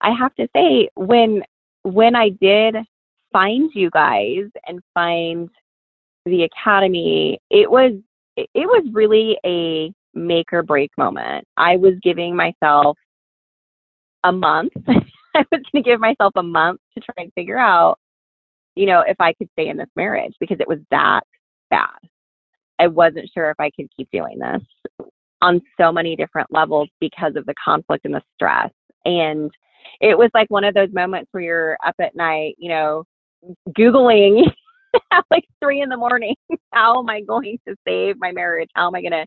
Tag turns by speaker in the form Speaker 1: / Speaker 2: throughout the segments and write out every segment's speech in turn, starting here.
Speaker 1: I have to say, when when I did find you guys and find the academy, it was it was really a make or break moment. I was giving myself a month. I was going to give myself a month to try and figure out, you know, if I could stay in this marriage because it was that bad. I wasn't sure if I could keep doing this on so many different levels because of the conflict and the stress. And it was like one of those moments where you're up at night, you know, Googling at like three in the morning, how am I going to save my marriage? How am I going to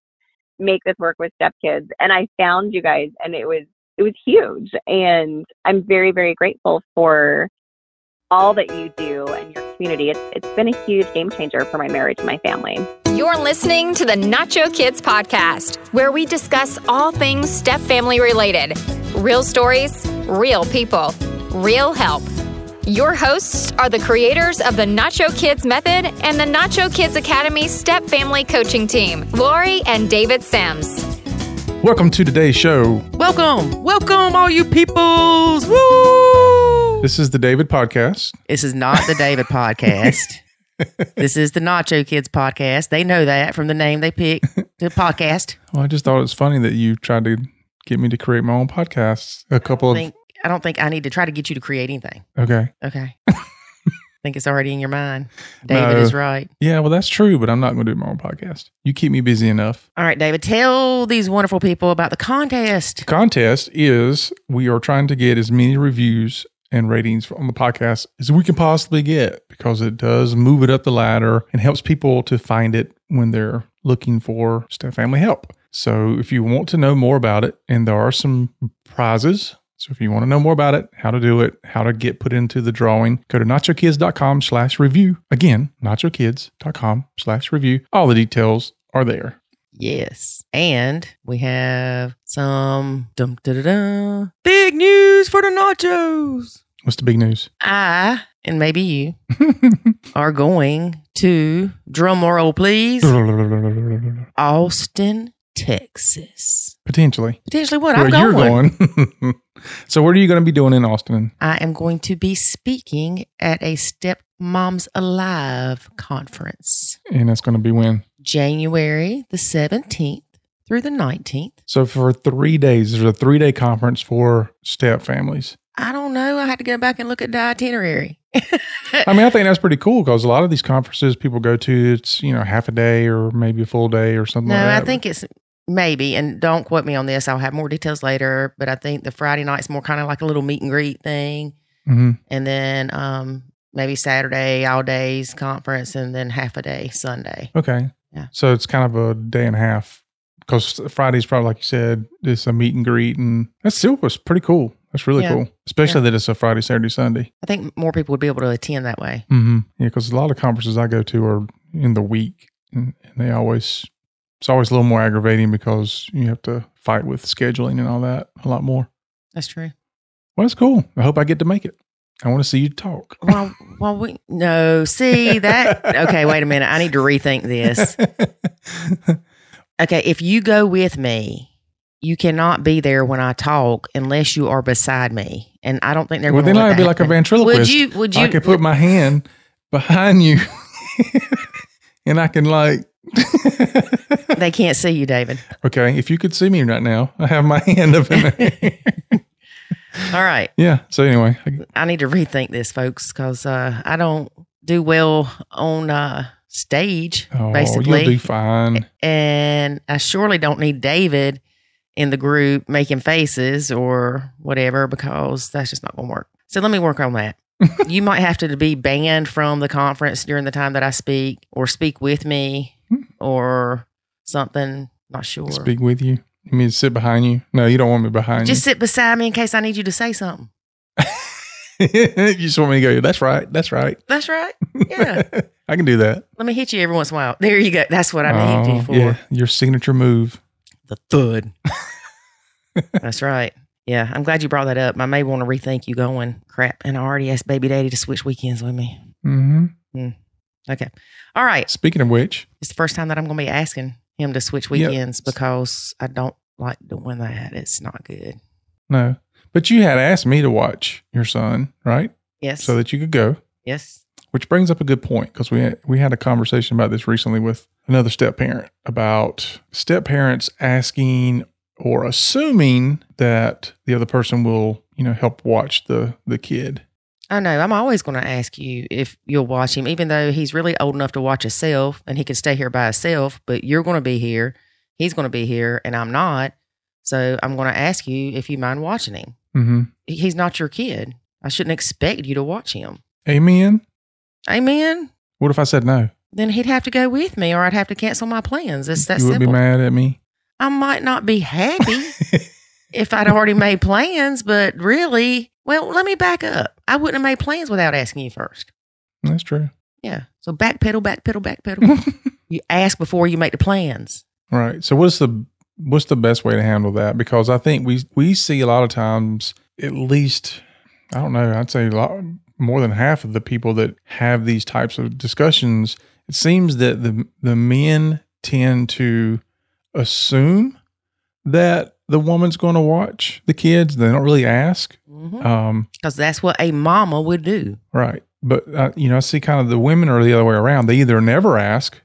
Speaker 1: make this work with stepkids? And I found you guys and it was, it was huge. And I'm very, very grateful for all that you do and your community. It's, it's been a huge game changer for my marriage and my family.
Speaker 2: You're listening to the Nacho Kids podcast, where we discuss all things step family related real stories, real people, real help. Your hosts are the creators of the Nacho Kids Method and the Nacho Kids Academy Step Family Coaching Team, Lori and David Sims.
Speaker 3: Welcome to today's show.
Speaker 4: Welcome, welcome, all you peoples. Woo!
Speaker 3: This is the David podcast.
Speaker 4: This is not the David podcast. this is the Nacho Kids podcast. They know that from the name they picked the podcast.
Speaker 3: Well, I just thought it was funny that you tried to get me to create my own podcast. A couple
Speaker 4: I
Speaker 3: of
Speaker 4: think, I don't think I need to try to get you to create anything.
Speaker 3: okay,
Speaker 4: Okay. I think it's already in your mind. David
Speaker 3: No.
Speaker 4: is right.
Speaker 3: yeah, well, that's true, but I'm not going to do my own podcast. You keep me busy enough.
Speaker 4: All right, David, tell these wonderful people about the contest.
Speaker 3: contest is we are trying to get as many reviews and ratings on the podcast as we can possibly get because it does move it up the ladder and helps people to find it when they're looking for step family help. So if you want to know more about it, and there are some prizes. So if you want to know more about it, how to do it, how to get put into the drawing, go to nachokids.com slash review. Again, nachokids.com slash review. All the details are there.
Speaker 4: Yes. And we have some dum da da big news for the nachos.
Speaker 3: What's the big news?
Speaker 4: I and maybe you are going to drum roll, please. Austin, Texas.
Speaker 3: Potentially.
Speaker 4: Potentially what?
Speaker 3: where
Speaker 4: I'm going.
Speaker 3: going. so, what are you going to be doing in Austin?
Speaker 4: I am going to be speaking at a Step Moms Alive conference,
Speaker 3: And that's going to be when?
Speaker 4: January the 17th through the 19th.
Speaker 3: So, for three days, there's a three day conference for step families.
Speaker 4: I don't know. I had to go back and look at the itinerary.
Speaker 3: I mean, I think that's pretty cool because a lot of these conferences people go to, it's, you know, half a day or maybe a full day or something
Speaker 4: No,
Speaker 3: like
Speaker 4: I think it's maybe, and don't quote me on this. I'll have more details later. But I think the Friday night's more kind of like a little meet and greet thing,
Speaker 3: hmm
Speaker 4: and then um maybe Saturday all days conference, and then half a day Sunday.
Speaker 3: Okay.
Speaker 4: Yeah.
Speaker 3: So, it's kind of a day and a half because Friday's probably, like you said, it's a meet and greet. And that still was pretty cool. That's really
Speaker 4: Yeah.
Speaker 3: cool, especially that it's a Friday, Saturday, Sunday.
Speaker 4: I think more people would be able to attend that way.
Speaker 3: Mm-hmm. Yeah, because a lot of conferences I go to are in the week, and, and they always it's always a little more aggravating because you have to fight with scheduling and all that a lot more.
Speaker 4: That's true.
Speaker 3: Well, that's cool. I hope I get to make it. I want to see you talk.
Speaker 4: Well, well, we no see that. Okay, wait a minute. I need to rethink this. Okay, if you go with me, you cannot be there when I talk unless you are beside me, and I don't think they're.
Speaker 3: well, then I'd be
Speaker 4: that
Speaker 3: like a ventriloquist.
Speaker 4: Would you? Would you?
Speaker 3: I could put my hand behind you, and I can like.
Speaker 4: they can't see you, David.
Speaker 3: okay, if you could see me right now, I have my hand up in there.
Speaker 4: All right,
Speaker 3: yeah. So anyway, I-
Speaker 4: I need to rethink this, folks, because uh, I don't do well on uh, stage,
Speaker 3: oh,
Speaker 4: basically,
Speaker 3: you'll do fine.
Speaker 4: and I surely don't need David in the group making faces or whatever because that's just not going to work. So let me work on that. you might have to be banned from the conference during the time that I speak, or speak with me, or something. Not sure.
Speaker 3: Speak with you. You mean sit behind you? No, you don't want me behind you.
Speaker 4: Just sit beside me in case I need you to say something.
Speaker 3: you. you just want me to go, that's right. That's right.
Speaker 4: That's right. Yeah.
Speaker 3: I can do that.
Speaker 4: Let me hit you every once in a while. There you go. That's what I need
Speaker 3: Oh,
Speaker 4: you for.
Speaker 3: Yeah, your signature move.
Speaker 4: The thud. That's right. Yeah, I'm glad you brought that up. I may want to rethink you going. Crap. And I already asked baby daddy to switch weekends with me.
Speaker 3: hmm
Speaker 4: Okay. All right.
Speaker 3: Speaking of which,
Speaker 4: It's the first time that I'm going to be asking him to switch weekends because I don't like doing that. It's not good.
Speaker 3: no, But you had asked me to watch your son, right?
Speaker 4: Yes.
Speaker 3: So that you could go.
Speaker 4: yes.
Speaker 3: Which brings up a good point because we had, we had a conversation about this recently with another step parent about step parents asking or assuming that the other person will, you know, help watch the the kid.
Speaker 4: I know. I'm always going to ask you if you'll watch him, even though he's really old enough to watch himself and he can stay here by himself. But you're going to be here, he's going to be here, and I'm not. So I'm going to ask you if you mind watching him.
Speaker 3: Mm-hmm.
Speaker 4: He's not your kid. I shouldn't expect you to watch him.
Speaker 3: Amen.
Speaker 4: Amen.
Speaker 3: What if I said no?
Speaker 4: Then he'd have to go with me, or I'd have to cancel my plans. It's that
Speaker 3: you would
Speaker 4: simple.
Speaker 3: be mad at me.
Speaker 4: I might not be happy if I'd already made plans, but really, well, let me back up. I wouldn't have made plans without asking you first.
Speaker 3: That's true.
Speaker 4: Yeah. So backpedal, backpedal, backpedal. you ask before you make the plans.
Speaker 3: Right. So what's the what's the best way to handle that? Because I think we we see a lot of times, at least I don't know, I'd say a lot more than half of the people that have these types of discussions. It seems that the the men tend to assume that the woman's going to watch the kids. They don't really ask.
Speaker 4: Because
Speaker 3: Um,
Speaker 4: that's what a mama would do.
Speaker 3: Right. But, uh, you know, I see kind of the women are the other way around. They either never ask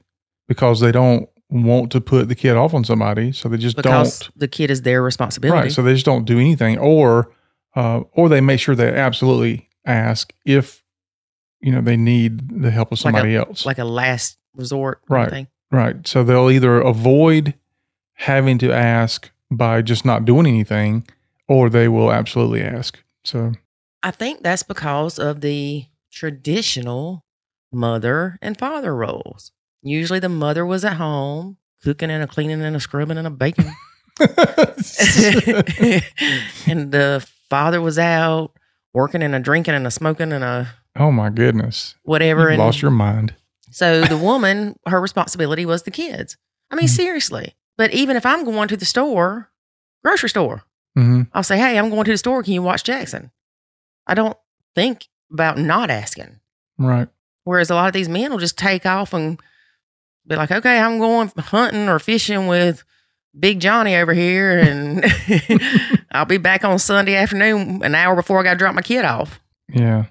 Speaker 3: because they don't want to put the kid off on somebody. So they just
Speaker 4: Because
Speaker 3: don't.
Speaker 4: the kid is their responsibility.
Speaker 3: Right. So they just don't do anything. Or, uh, or they make sure they absolutely ask if, you know, they need the help of
Speaker 4: Like a-
Speaker 3: somebody else.
Speaker 4: like a last resort
Speaker 3: Right.
Speaker 4: thing.
Speaker 3: right. So they'll either avoid having to ask by just not doing anything or they will absolutely ask. So,
Speaker 4: I think that's because of the traditional mother and father roles. Usually the mother was at home cooking and a cleaning and a scrubbing and a baking. and the father was out working and a drinking and a smoking and a
Speaker 3: oh my goodness.
Speaker 4: whatever.
Speaker 3: You've
Speaker 4: and
Speaker 3: lost your mind.
Speaker 4: so the woman, her responsibility was the kids. I mean,
Speaker 3: Mhm.
Speaker 4: seriously. But even if I'm going to the store, grocery store,
Speaker 3: hmm
Speaker 4: I'll say, Hey, I'm going to the store. Can you watch Jackson? I don't think about not asking.
Speaker 3: Right.
Speaker 4: Whereas a lot of these men will just take off and be like, okay, I'm going hunting or fishing with Big Johnny over here, and I'll be back on Sunday afternoon, an hour before I got to drop my kid off.
Speaker 3: Yeah.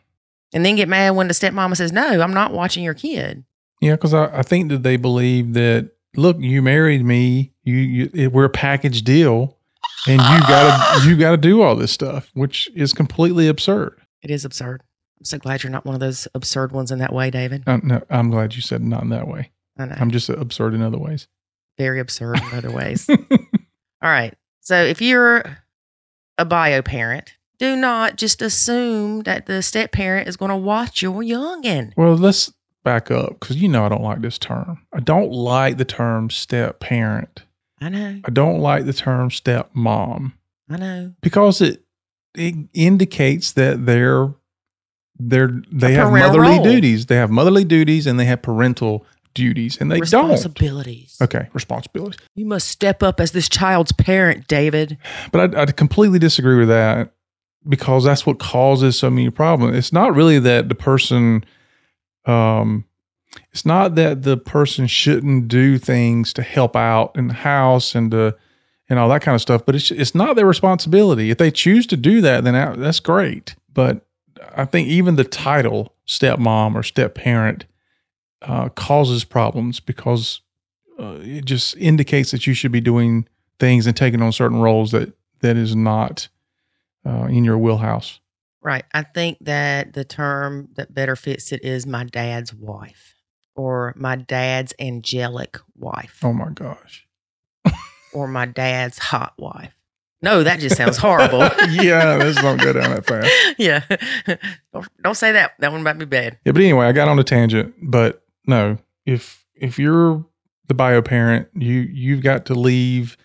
Speaker 4: And then get mad when the stepmama says, no, I'm not watching your kid.
Speaker 3: Yeah, because I, I think that they believe that look, you married me, you, you it, we're a package deal, and you gotta you gotta do all this stuff, which is completely absurd.
Speaker 4: It is absurd. I'm so glad you're not one of those absurd ones in that way, David.
Speaker 3: Uh, no, I'm glad you said not in that way.
Speaker 4: I know.
Speaker 3: I'm just absurd in other ways.
Speaker 4: very absurd in other ways. All right. So if you're a bio parent, do not just assume that the step parent is going to watch your youngin.
Speaker 3: well, let's back up because you know I don't like this term. I don't like the term step parent.
Speaker 4: I know.
Speaker 3: I don't like the term step mom
Speaker 4: I know.
Speaker 3: because it it indicates that they're they're they have motherly
Speaker 4: role.
Speaker 3: duties. They have motherly duties and they have parental duties, and they don't.
Speaker 4: Responsibilities.
Speaker 3: Okay, responsibilities.
Speaker 4: You must step up as this child's parent, David.
Speaker 3: But I, I completely disagree with that because that's what causes so many problems. It's not really that the person, um, it's not that the person shouldn't do things to help out in the house and to, and all that kind of stuff. But it's it's not their responsibility. If they choose to do that, then that's great. But I think even the title stepmom or step parent uh, causes problems because uh, it just indicates that you should be doing things and taking on certain roles that that is not uh, in your wheelhouse.
Speaker 4: Right. I think that the term that better fits it is my dad's wife or my dad's angelic wife
Speaker 3: Oh my gosh.
Speaker 4: or my dad's hot wife. No, that just sounds horrible.
Speaker 3: yeah, let's don't go down that path.
Speaker 4: yeah. Don't, don't say that. That one might be bad.
Speaker 3: Yeah, but anyway, I got on a tangent. But no, if if you're the bio parent, you you've got to leave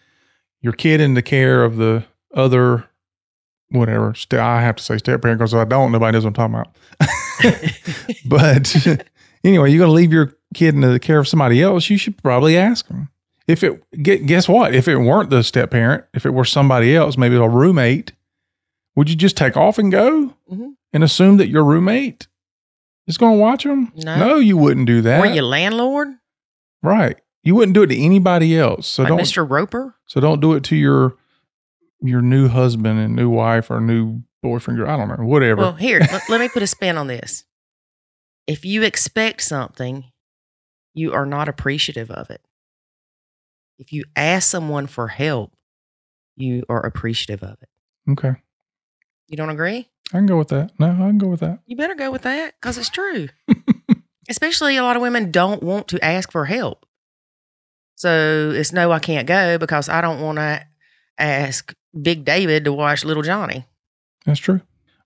Speaker 3: your kid in the care of the other whatever. St- I have to say step parent because if I don't, nobody knows what I'm talking about. but anyway, you're going to leave your kid in the care of somebody else. You should probably ask them. If it guess what? If it weren't the step parent, if it were somebody else, maybe a roommate, would you just take off and go
Speaker 4: Mhm.
Speaker 3: and assume that your roommate is going to watch them?
Speaker 4: No.
Speaker 3: you wouldn't do that.
Speaker 4: Were you landlord?
Speaker 3: right? You wouldn't do it to anybody else. So
Speaker 4: like
Speaker 3: don't.
Speaker 4: Mr. Roper?
Speaker 3: So don't do it to your your new husband and new wife or new boyfriend, or I don't know, whatever.
Speaker 4: Well, here, let, let me put a spin on this. If you expect something, you are not appreciative of it. If you ask someone for help, you are appreciative of it.
Speaker 3: okay.
Speaker 4: You don't agree?
Speaker 3: I can go with that. No, I can go with that.
Speaker 4: You better go with that because it's true. Especially a lot of women don't want to ask for help. So it's no, I can't go because I don't want to ask Big David to watch Little Johnny.
Speaker 3: That's true.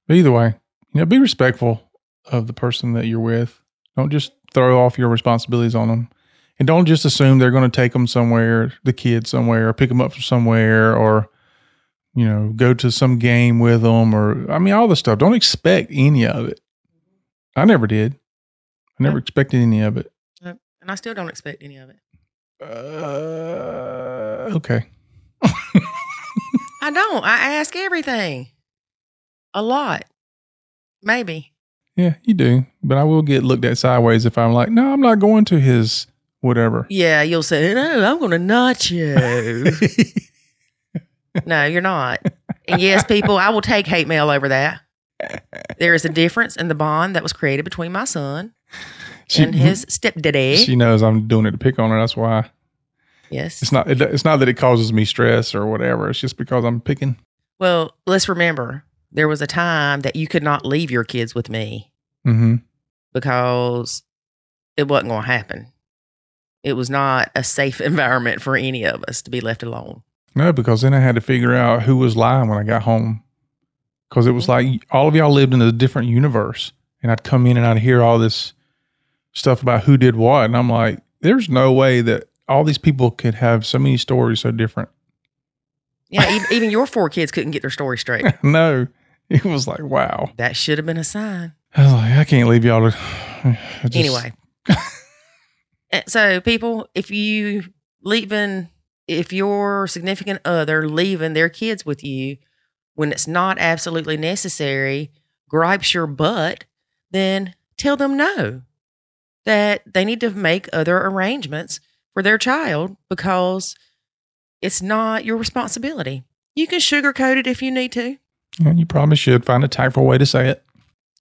Speaker 3: But either way, you know, be respectful of the person that you're with. Don't just throw off your responsibilities on them. And don't just assume they're going to take them somewhere, the kids somewhere, or pick them up from somewhere, or, you know, go to some game with them, or, I mean, all the stuff. Don't expect any of it. I never did. I never expected any of it.
Speaker 4: And I still don't expect any of it.
Speaker 3: Uh, okay.
Speaker 4: I don't. I ask everything. A lot. Maybe.
Speaker 3: Yeah, you do. But I will get looked at sideways if I'm like, no, I'm not going to his whatever.
Speaker 4: Yeah, you'll say, no, I'm going to nacho. no, you're not. And yes, people, I will take hate mail over that. There is a difference in the bond that was created between my son
Speaker 3: She-
Speaker 4: and his stepdaddy.
Speaker 3: She knows I'm doing it to pick on her. That's why
Speaker 4: yes.
Speaker 3: it's not. It, it's not that it causes me stress or whatever. It's just because I'm picking.
Speaker 4: Well, let's remember there was a time that you could not leave your kids with me
Speaker 3: Mm-hmm.
Speaker 4: because it wasn't going to happen. It was not a safe environment for any of us to be left alone.
Speaker 3: No, because then I had to figure out who was lying when I got home. Because it
Speaker 4: Mm-hmm.
Speaker 3: was like all of y'all lived in a different universe, and I'd come in and I'd hear all this stuff about who did what, and I'm like, there's no way that all these people could have so many stories so different.
Speaker 4: Yeah, even, even your four kids couldn't get their story straight.
Speaker 3: no, it was like wow.
Speaker 4: That should have been a sign.
Speaker 3: I was like, I can't leave y'all to. Just-
Speaker 4: anyway. So people, if you leaving, if your significant other leaving their kids with you when it's not absolutely necessary, gripes your butt, then tell them no. That they need to make other arrangements for their child because it's not your responsibility. You can sugarcoat it if you need to.
Speaker 3: Yeah, you probably should find a tactful way to say it.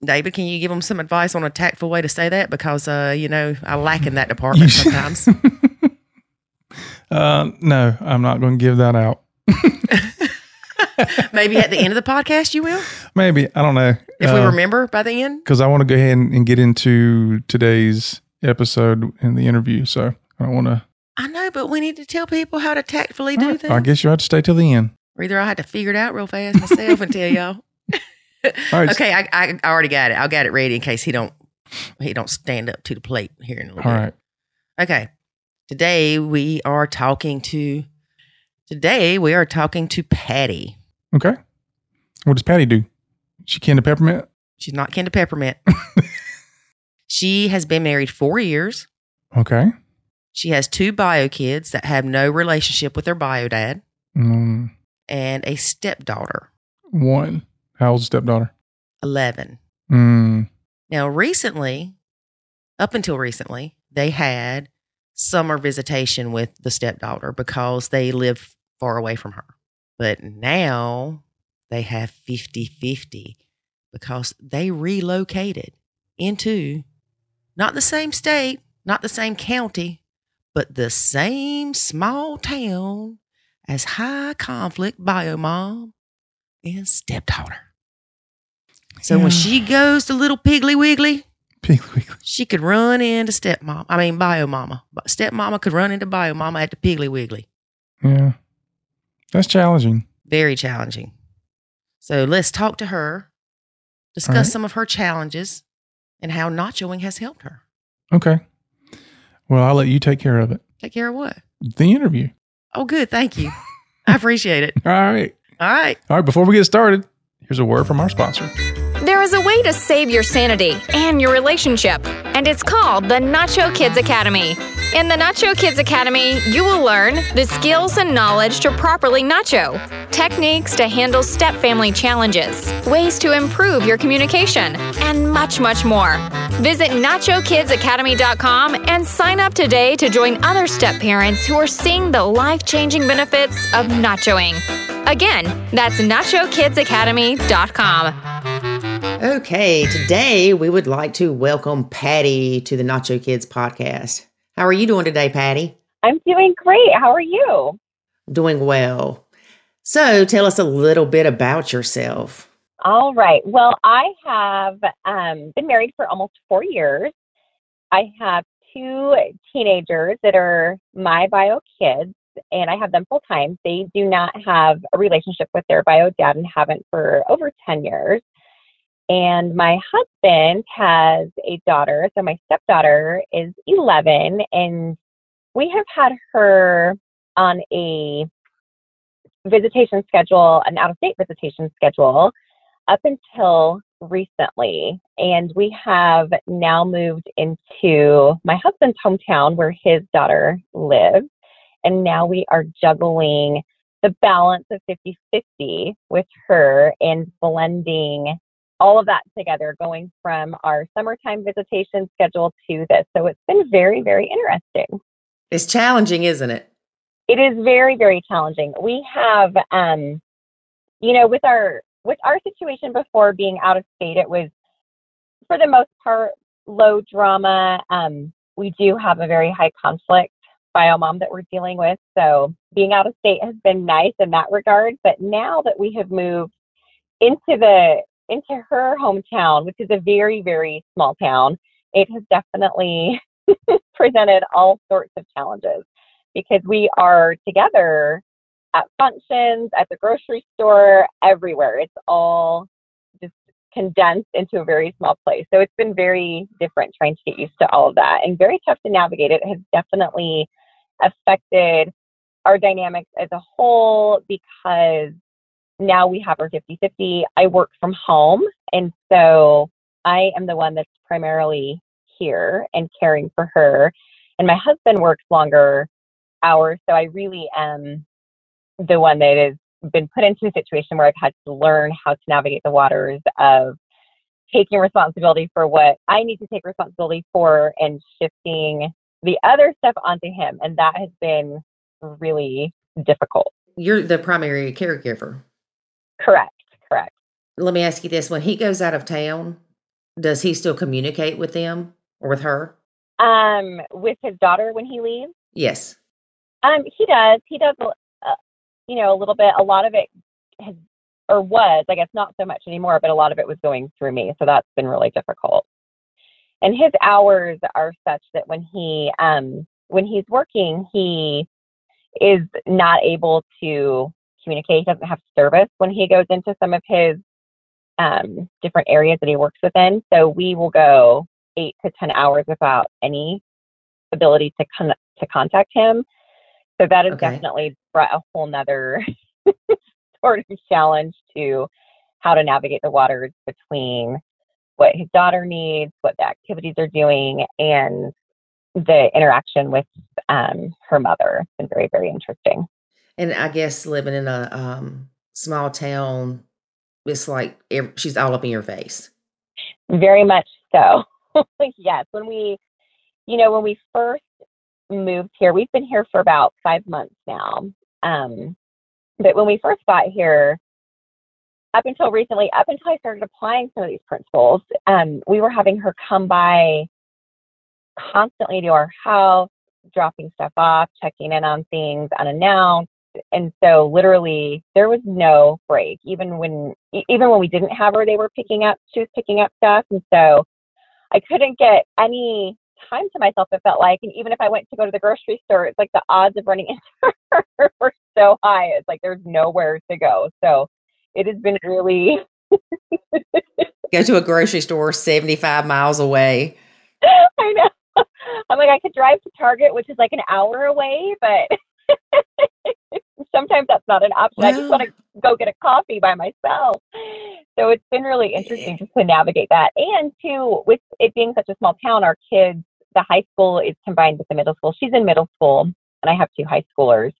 Speaker 4: David, can you give them some advice on a tactful way to say that? Because, uh, you know, I lack in that department sometimes.
Speaker 3: uh, no, I'm not going to give that out.
Speaker 4: Maybe at the end of the podcast, you will,
Speaker 3: Maybe I don't know
Speaker 4: if we remember by the end.
Speaker 3: because I want to go ahead and, and get into today's episode in the interview. So I don't want to.
Speaker 4: I know, but we need to tell people how to tactfully do things.
Speaker 3: I guess you have to stay till the end.
Speaker 4: Or either I had to figure it out real fast myself and tell y'all.
Speaker 3: All right.
Speaker 4: Okay, I, I I already got it. I'll got it ready in case he don't he don't stand up to the plate here in a little
Speaker 3: All
Speaker 4: bit.
Speaker 3: right.
Speaker 4: Okay. Today we are talking to today we are talking to Patti.
Speaker 3: Okay. What does Patti do? She kin to peppermint.
Speaker 4: She's not kin to peppermint. she has been married four years.
Speaker 3: Okay.
Speaker 4: She has two bio kids that have no relationship with their bio dad
Speaker 3: Mm,
Speaker 4: and a stepdaughter,
Speaker 3: one. How old's stepdaughter?
Speaker 4: 11.
Speaker 3: Mm,
Speaker 4: Now, recently, up until recently, they had summer visitation with the stepdaughter because they live far away from her. But now they have 50 50 because they relocated into not the same state, not the same county, but the same small town as high conflict bio mom and stepdaughter. So
Speaker 3: Yeah.
Speaker 4: when she goes to little Piggly Wiggly,
Speaker 3: Piggly Wiggly.
Speaker 4: she could run into stepmom. I mean, bio mama. But Stepmama could run into bio mama at the Piggly Wiggly.
Speaker 3: Yeah. That's challenging.
Speaker 4: Very challenging. So let's talk to her, discuss
Speaker 3: right.
Speaker 4: some of her challenges, and how nachoing has helped her.
Speaker 3: Okay. Well, I'll let you take care of it.
Speaker 4: Take care of what?
Speaker 3: The interview.
Speaker 4: Oh, good. Thank you. I appreciate it.
Speaker 3: All right.
Speaker 4: All right.
Speaker 3: All right. Before we get started, here's a word from our sponsor.
Speaker 2: There is a way to save your sanity and your relationship, and it's called the Nacho Kids Academy. In the Nacho Kids Academy, you will learn the skills and knowledge to properly nacho, techniques to handle step family challenges, ways to improve your communication, and much, much more. Visit NachoKidsAcademy.com and sign up today to join other step parents who are seeing the life changing benefits of nachoing. Again, that's nachokidsacademy.com.
Speaker 4: Okay, today we would like to welcome Patti to the Nacho Kids podcast. How are you doing today, Patti?
Speaker 1: I'm doing great. How are you?
Speaker 4: Doing well. So tell us a little bit about yourself.
Speaker 1: All right. Well, I have um, been married for almost four years. I have two teenagers that are my bio kids, and I have them full time. They do not have a relationship with their bio dad and haven't for over 10 years. And my husband has a daughter. So my stepdaughter is 11, and we have had her on a visitation schedule, an out of state visitation schedule, up until recently. And we have now moved into my husband's hometown where his daughter lives. And now we are juggling the balance of 50 50 with her and blending all of that together, going from our summertime visitation schedule to this. So it's been very, very interesting.
Speaker 4: It's challenging, isn't it?
Speaker 1: It is very, very challenging. We have, um, you know, with our with our situation before being out of state, it was for the most part low drama. Um, we do have a very high conflict bio mom that we're dealing with, so being out of state has been nice in that regard. But now that we have moved into the into her hometown, which is a very, very small town, it has definitely presented all sorts of challenges because we are together at functions, at the grocery store, everywhere. It's all just condensed into a very small place. So it's been very different trying to get used to all of that and very tough to navigate. It has definitely affected our dynamics as a whole because now we have our 50 50. I work from home. And so I am the one that's primarily here and caring for her. And my husband works longer hours. So I really am the one that has been put into a situation where I've had to learn how to navigate the waters of taking responsibility for what I need to take responsibility for and shifting the other stuff onto him. And that has been really difficult.
Speaker 4: You're the primary caregiver.
Speaker 1: Correct. Correct.
Speaker 4: Let me ask you this when he goes out of town, does he still communicate with them or with her?
Speaker 1: Um, with his daughter when he leaves?
Speaker 4: Yes.
Speaker 1: Um, he does. He does, uh, you know, a little bit. A lot of it has, or was, I guess, not so much anymore, but a lot of it was going through me. So that's been really difficult. And his hours are such that when he, um, when he's working, he is not able to communicate. He doesn't have service when he goes into some of his um, different areas that he works within. So we will go eight to 10 hours without any ability to, con- to contact him. So that has okay. definitely brought a whole nother sort of challenge to how to navigate the waters between what his daughter needs, what the activities are doing, and the interaction with um, her mother. It's been very, very interesting.
Speaker 4: And I guess living in a um, small town, it's like she's all up in your face.
Speaker 1: Very much so. yes. When we, you know, when we first moved here, we've been here for about five months now. Um, but when we first got here, up until recently, up until I started applying some of these principles, um, we were having her come by constantly to our house, dropping stuff off, checking in on things unannounced. And so literally there was no break. Even when even when we didn't have her, they were picking up, she was picking up stuff. And so I couldn't get any time to myself, it felt like. And even if I went to go to the grocery store, it's like the odds of running into her were so high. It's like there's nowhere to go. So it has been really.
Speaker 4: go to a grocery store 75 miles away.
Speaker 1: I know. I'm like, I could drive to Target, which is like an hour away, but sometimes that's not an option. I just want to go get a coffee by myself. So it's been really interesting just to navigate that. And to with it being such a small town, our kids, the high school is combined with the middle school. She's in middle school and I have two high schoolers.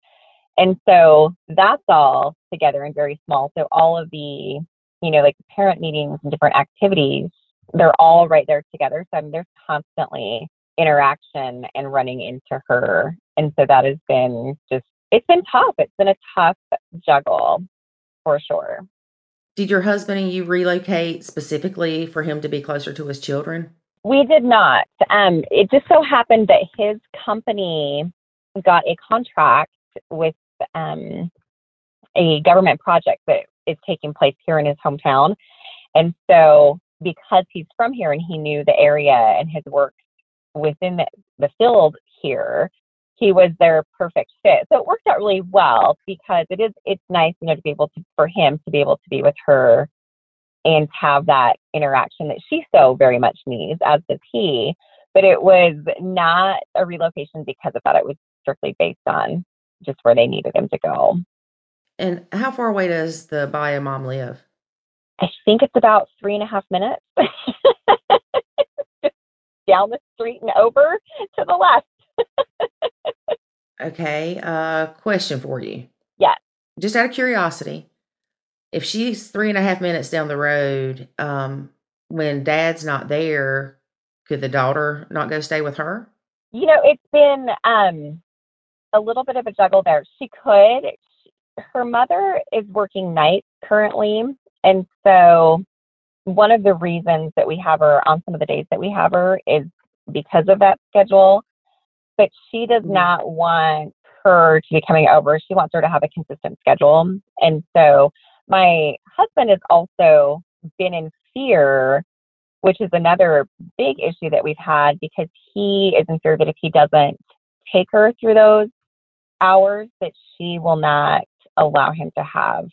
Speaker 1: And so that's all together and very small. So all of the, you know, like parent meetings and different activities, they're all right there together. So I mean, there's constantly interaction and running into her. And so that has been just, it's been tough. It's been a tough juggle. for sure.
Speaker 4: Did your husband and you relocate specifically for him to be closer to his children?
Speaker 1: We did not. Um, it just so happened that his company got a contract with um, a government project that is taking place here in his hometown. And so, because he's from here and he knew the area and his work within the, the field here, he was their perfect fit. So it worked out really well because it is it's nice, you know, to be able to for him to be able to be with her and have that interaction that she so very much needs, as does he. But it was not a relocation because of that. It was strictly based on just where they needed him to go.
Speaker 4: And how far away does the bio mom live?
Speaker 1: I think it's about three and a half minutes. down the street and over to the left.
Speaker 4: Okay. Uh question for you.
Speaker 1: Yeah.
Speaker 4: Just out of curiosity. If she's three and a half minutes down the road, um, when dad's not there, could the daughter not go stay with her?
Speaker 1: You know, it's been um a little bit of a juggle there. She could. Her mother is working nights currently, and so one of the reasons that we have her on some of the days that we have her is because of that schedule. But she does mm-hmm. not want her to be coming over. She wants her to have a consistent schedule. And so my husband has also been in fear, which is another big issue that we've had because he is in fear that if he doesn't take her through those hours, that she will not allow him to have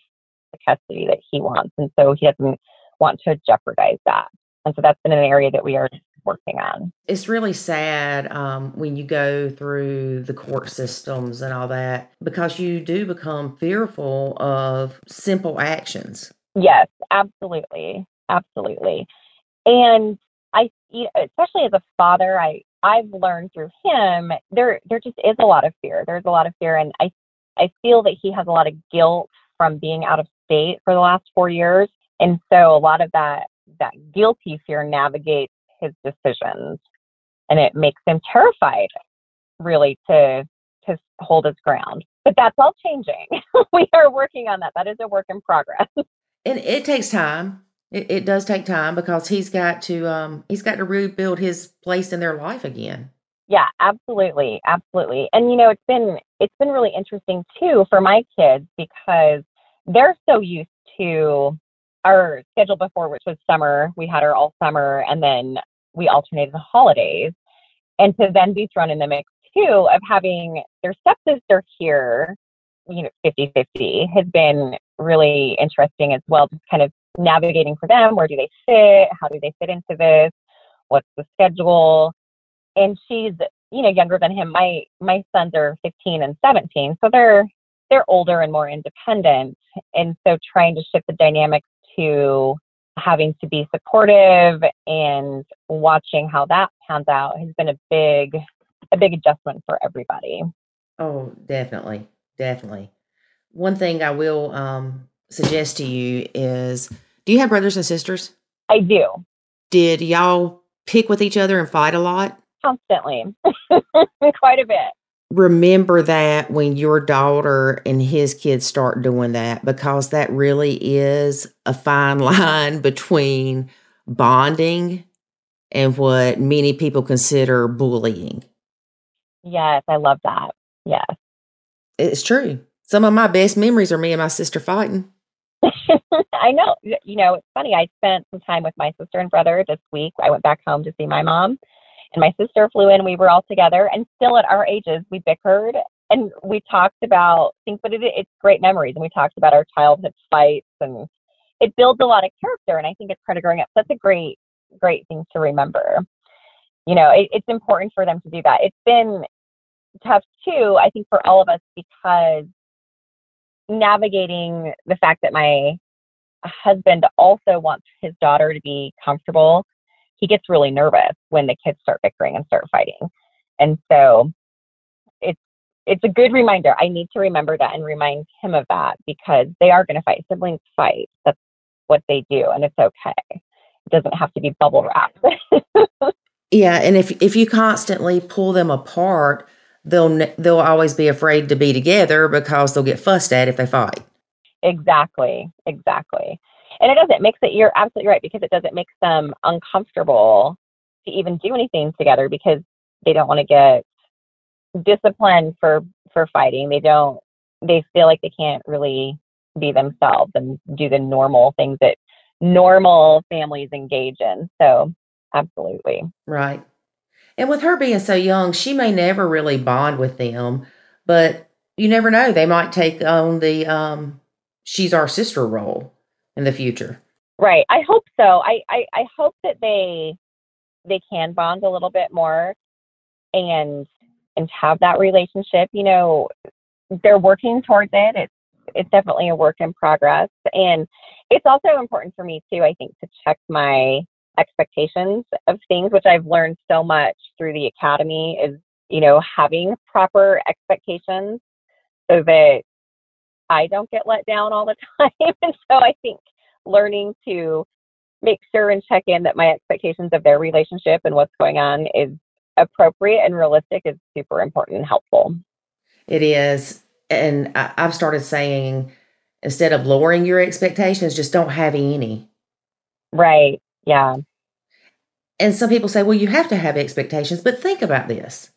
Speaker 1: the custody that he wants. And so he doesn't want to jeopardize that. And so that's been an area that we are working on.
Speaker 4: It's really sad um, when you go through the court systems and all that because you do become fearful of simple actions.
Speaker 1: Yes, absolutely. Absolutely. And I, especially as a father, I, I've learned through him, there, there just is a lot of fear. There's a lot of fear. And I, I feel that he has a lot of guilt from being out of state for the last four years. And so a lot of that that guilty fear navigates his decisions and it makes him terrified really to to hold his ground. But that's all changing. We are working on that. That is a work in progress.
Speaker 4: And it takes time. It, it does take time because he's got to um he's got to rebuild his place in their life again.
Speaker 1: Yeah absolutely absolutely. And you know it's been it's been really interesting too for my kids because they're so used to our schedule before, which was summer, we had her all summer, and then we alternated the holidays. And to then be thrown in the mix too of having their stepsister here, you know, 50 50 has been really interesting as well, just kind of navigating for them. Where do they fit? How do they fit into this? What's the schedule? And she's, you know, younger than him. My my sons are 15 and 17, so they're they're older and more independent. And so trying to shift the dynamics to having to be supportive and watching how that pans out has been a big a big adjustment for everybody.
Speaker 4: Oh, definitely. Definitely. One thing I will um, suggest to you is do you have brothers and sisters?
Speaker 1: I do.
Speaker 4: Did y'all pick with each other and fight a lot?
Speaker 1: Constantly. Quite a bit
Speaker 4: remember that when your daughter and his kids start doing that because that really is a fine line between bonding and what many people consider bullying.
Speaker 1: Yes, I love that. Yes.
Speaker 4: It's true. Some of my best memories are me and my sister fighting.
Speaker 1: I know. You know, it's funny. I spent some time with my sister and brother this week. I went back home to see my mom and my sister flew in. We were all together, and still at our ages, we bickered and we talked about things. But it, it's great memories, and we talked about our childhood fights, and it builds a lot of character. And I think it's part of growing up. That's a great, great thing to remember. You know, it, it's important for them to do that. It's been tough too, I think, for all of us because navigating the fact that my husband also wants his daughter to be comfortable he gets really nervous when the kids start bickering and start fighting. And so it's it's a good reminder. I need to remember that and remind him of that because they are going to fight. Siblings fight. That's what they do, and it's okay. It doesn't have to be bubble wrap.
Speaker 4: yeah, and if if you constantly pull them apart, they'll they'll always be afraid to be together because they'll get fussed at if they fight.
Speaker 1: Exactly. Exactly. And it doesn't makes it you're absolutely right because it doesn't make them uncomfortable to even do anything together because they don't want to get disciplined for for fighting. They don't they feel like they can't really be themselves and do the normal things that normal families engage in. So, absolutely.
Speaker 4: Right. And with her being so young, she may never really bond with them, but you never know. They might take on the um she's our sister role in the future.
Speaker 1: Right. I hope so. I, I, I hope that they they can bond a little bit more and and have that relationship. You know, they're working towards it. It's it's definitely a work in progress. And it's also important for me too, I think, to check my expectations of things, which I've learned so much through the academy is, you know, having proper expectations so that I don't get let down all the time. and so I think learning to make sure and check in that my expectations of their relationship and what's going on is appropriate and realistic is super important and helpful.
Speaker 4: It is. And I, have started saying instead of lowering your expectations, just don't have any.
Speaker 1: Right. Yeah.
Speaker 4: And some people say, well, you have to have expectations, but think about this.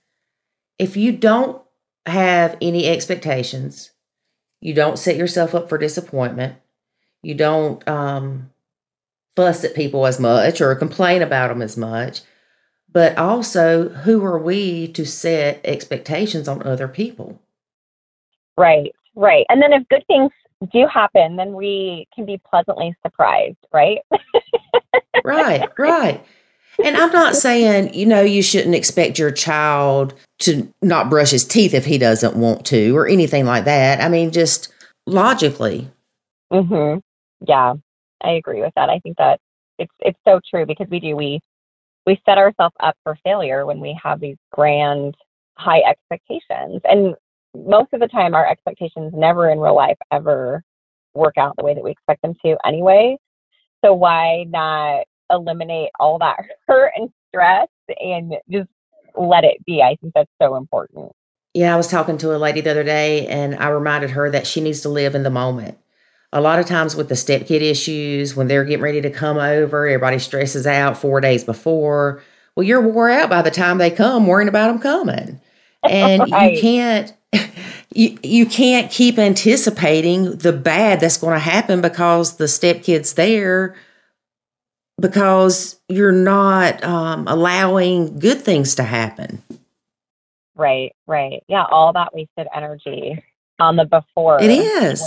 Speaker 4: If you don't have any expectations, you don't set yourself up for disappointment, you don't um, fuss at people as much or complain about them as much. But also, who are we to set expectations on other people?
Speaker 1: Right, right. And then if good things do happen, then we can be pleasantly surprised, right?
Speaker 4: right, right. And I'm not saying, you know, you shouldn't expect your child to not brush his teeth if he doesn't want to or anything like that. I mean, just logically.
Speaker 1: Mhm. Yeah. I agree with that. I think that it's it's so true because we do we we set ourselves up for failure when we have these grand high expectations. And most of the time our expectations never in real life ever work out the way that we expect them to anyway. So why not eliminate all that hurt and stress and just let it be? I think that's so important.
Speaker 4: Yeah, I was talking to a lady the other day and I reminded her that she needs to live in the moment. A lot of times with the stepkid issues, when they're getting ready to come over, everybody stresses out four days before. Well, you're wore out by the time they come, worrying about them coming. And right. you can't you, you can't keep anticipating the bad that's going to happen because the stepkid's there because you're not um, allowing good things to happen.
Speaker 1: Right, right. Yeah, all that wasted energy on the before.
Speaker 4: It is.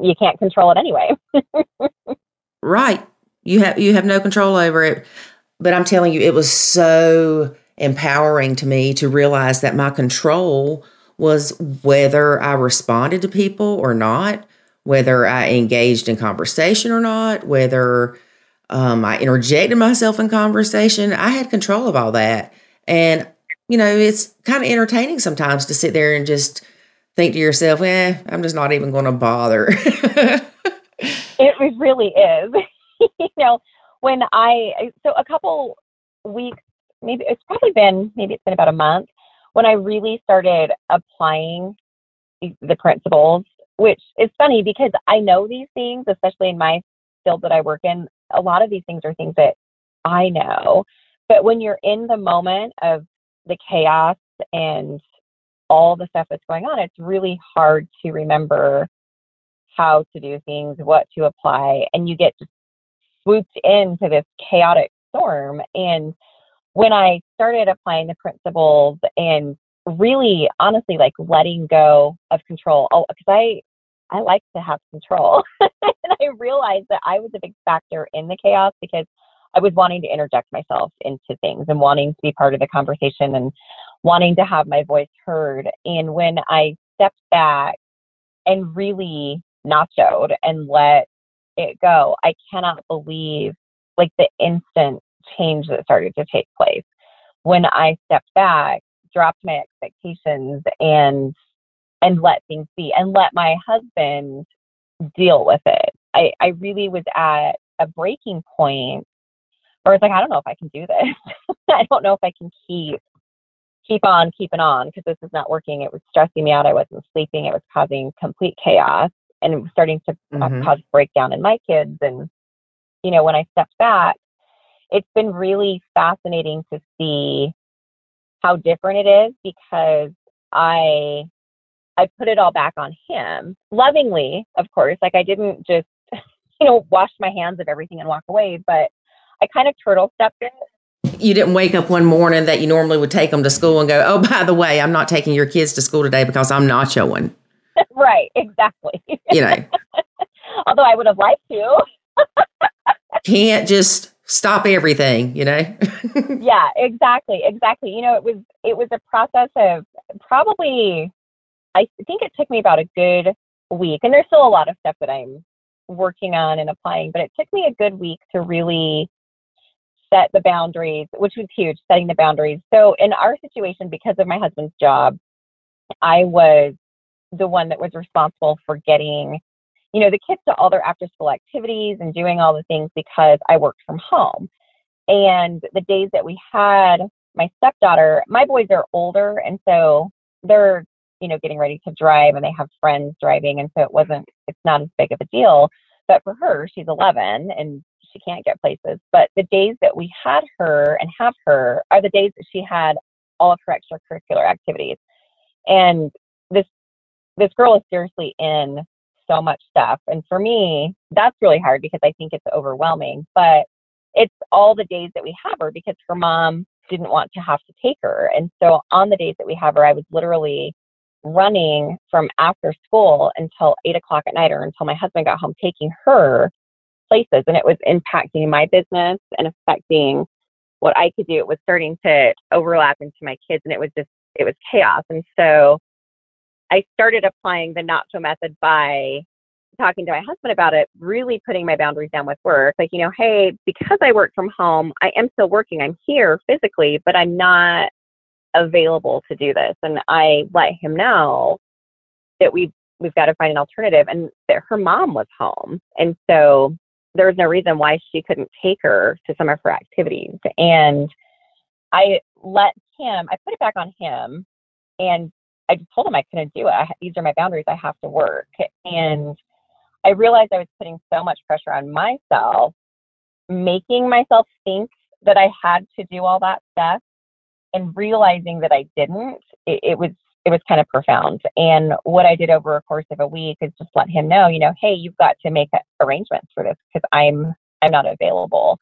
Speaker 1: You can't control it anyway.
Speaker 4: right. You have you have no control over it. But I'm telling you, it was so empowering to me to realize that my control was whether I responded to people or not, whether I engaged in conversation or not, whether um, I interjected myself in conversation. I had control of all that. And, you know, it's kind of entertaining sometimes to sit there and just think to yourself, eh, I'm just not even going to bother.
Speaker 1: it really is. you know, when I, so a couple weeks, maybe it's probably been, maybe it's been about a month when I really started applying the principles, which is funny because I know these things, especially in my field that I work in. A lot of these things are things that I know. But when you're in the moment of the chaos and all the stuff that's going on, it's really hard to remember how to do things, what to apply, and you get swooped into this chaotic storm. And when I started applying the principles and really honestly like letting go of control. Oh, because I I like to have control. and I realized that I was a big factor in the chaos because I was wanting to interject myself into things and wanting to be part of the conversation and wanting to have my voice heard. And when I stepped back and really nachoed and let it go, I cannot believe like the instant change that started to take place when I stepped back, dropped my expectations, and and let things be, and let my husband deal with it. I, I really was at a breaking point where it's like, I don't know if I can do this. I don't know if I can keep keep on keeping on because this is not working. It was stressing me out. I wasn't sleeping. It was causing complete chaos. and it was starting to uh,
Speaker 4: Mhm.
Speaker 1: cause breakdown in my kids. And, you know, when I stepped back, it's been really fascinating to see how different it is because I I put it all back on him lovingly, of course. Like I didn't just, you know, wash my hands of everything and walk away, but I kind of turtle stepped it.
Speaker 4: You didn't wake up one morning that you normally would take them to school and go, oh, by the way, I'm not taking your kids to school today because I'm nachoing.
Speaker 1: right, exactly.
Speaker 4: You know,
Speaker 1: Although I would have liked to.
Speaker 4: can't just stop everything, you know?
Speaker 1: yeah, exactly, exactly. You know, it was it was a process of probably I think it took me about a good week, and there's still a lot of stuff that I'm working on and applying, but it took me a good week to really set the boundaries, which was huge, setting the boundaries. So in our situation, because of my husband's job, I was the one that was responsible for getting, you know, the kids to all their after school activities and doing all the things because I worked from home. And the days that we had my stepdaughter, my boys are older, and so they're, you know, getting ready to drive and they have friends driving. And so it wasn't, it's not as big of a deal. But for her, she's 11 and she can't get places. But the days that we had her and have her are the days that she had all of her extracurricular activities. And this this girl is seriously in so much stuff. And for me, that's really hard because I think it's overwhelming. But it's all the days that we have her because her mom didn't want to have to take her. And so on the days that we have her, I was literally running from after school until eight o'clock at night or until my husband got home, taking her places. And it was impacting my business and affecting what I could do. It was starting to overlap into my kids and it was just, it was chaos. And so I started applying the nacho method by talking to my husband about it, really putting my boundaries down with work. Like, you know, hey, because I work from home, I am still working. I'm here physically, but I'm not available to do this. And I let him know that we we've got to find an alternative and that her mom was home. And so there was no reason why she couldn't take her to some of her activities. And I let him, I put it back on him and I just told him I couldn't do it. I, these are my boundaries. I have to work. And I realized I was putting so much pressure on myself, making myself think that I had to do all that stuff and realizing that I didn't. It, it was it was kind of profound. And what I did over a course of a week is just let him know, you know, hey, you've got to make arrangements for this because I'm I'm not available.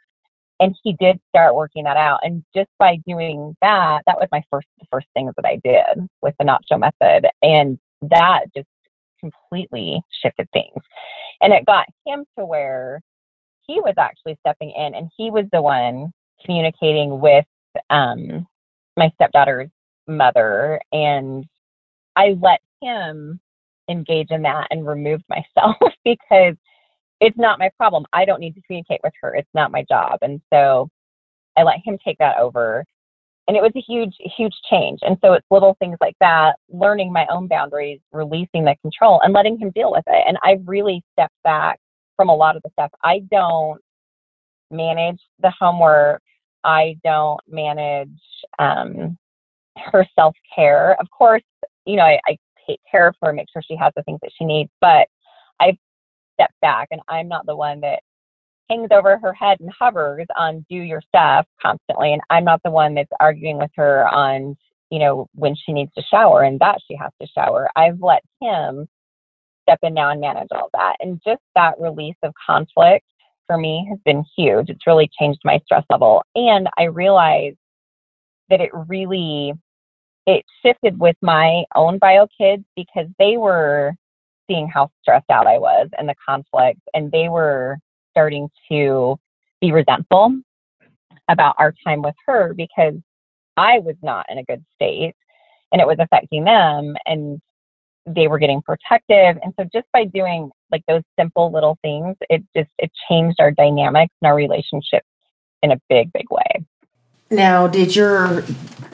Speaker 1: And he did start working that out. And just by doing that, that was my first the first things that I did with the not nacho method. And that just completely shifted things. And it got him to where he was actually stepping in and he was the one communicating with um, my stepdaughter's mother. And I let him engage in that and removed myself because it's not my problem. I don't need to communicate with her. It's not my job. And so I let him take that over. And it was a huge, huge change. And so it's little things like that, learning my own boundaries, releasing the control, and letting him deal with it. And I've really stepped back from a lot of the stuff. I don't manage the homework. I don't manage um, her self care. Of course, you know, I, I take care of her, make sure she has the things that she needs, but I've stepped back and I'm not the one that hangs over her head and hovers on do your stuff constantly. And I'm not the one that's arguing with her on, you know, when she needs to shower and that she has to shower. I've let him step in now and manage all that. And just that release of conflict for me has been huge. It's really changed my stress level. And I realized that it really it shifted with my own bio kids because they were seeing how stressed out I was and the conflict and they were starting to be resentful about our time with her because I was not in a good state and it was affecting them and they were getting protective and so just by doing like those simple little things it just it changed our dynamics and our relationship in a big big way
Speaker 4: Now, did your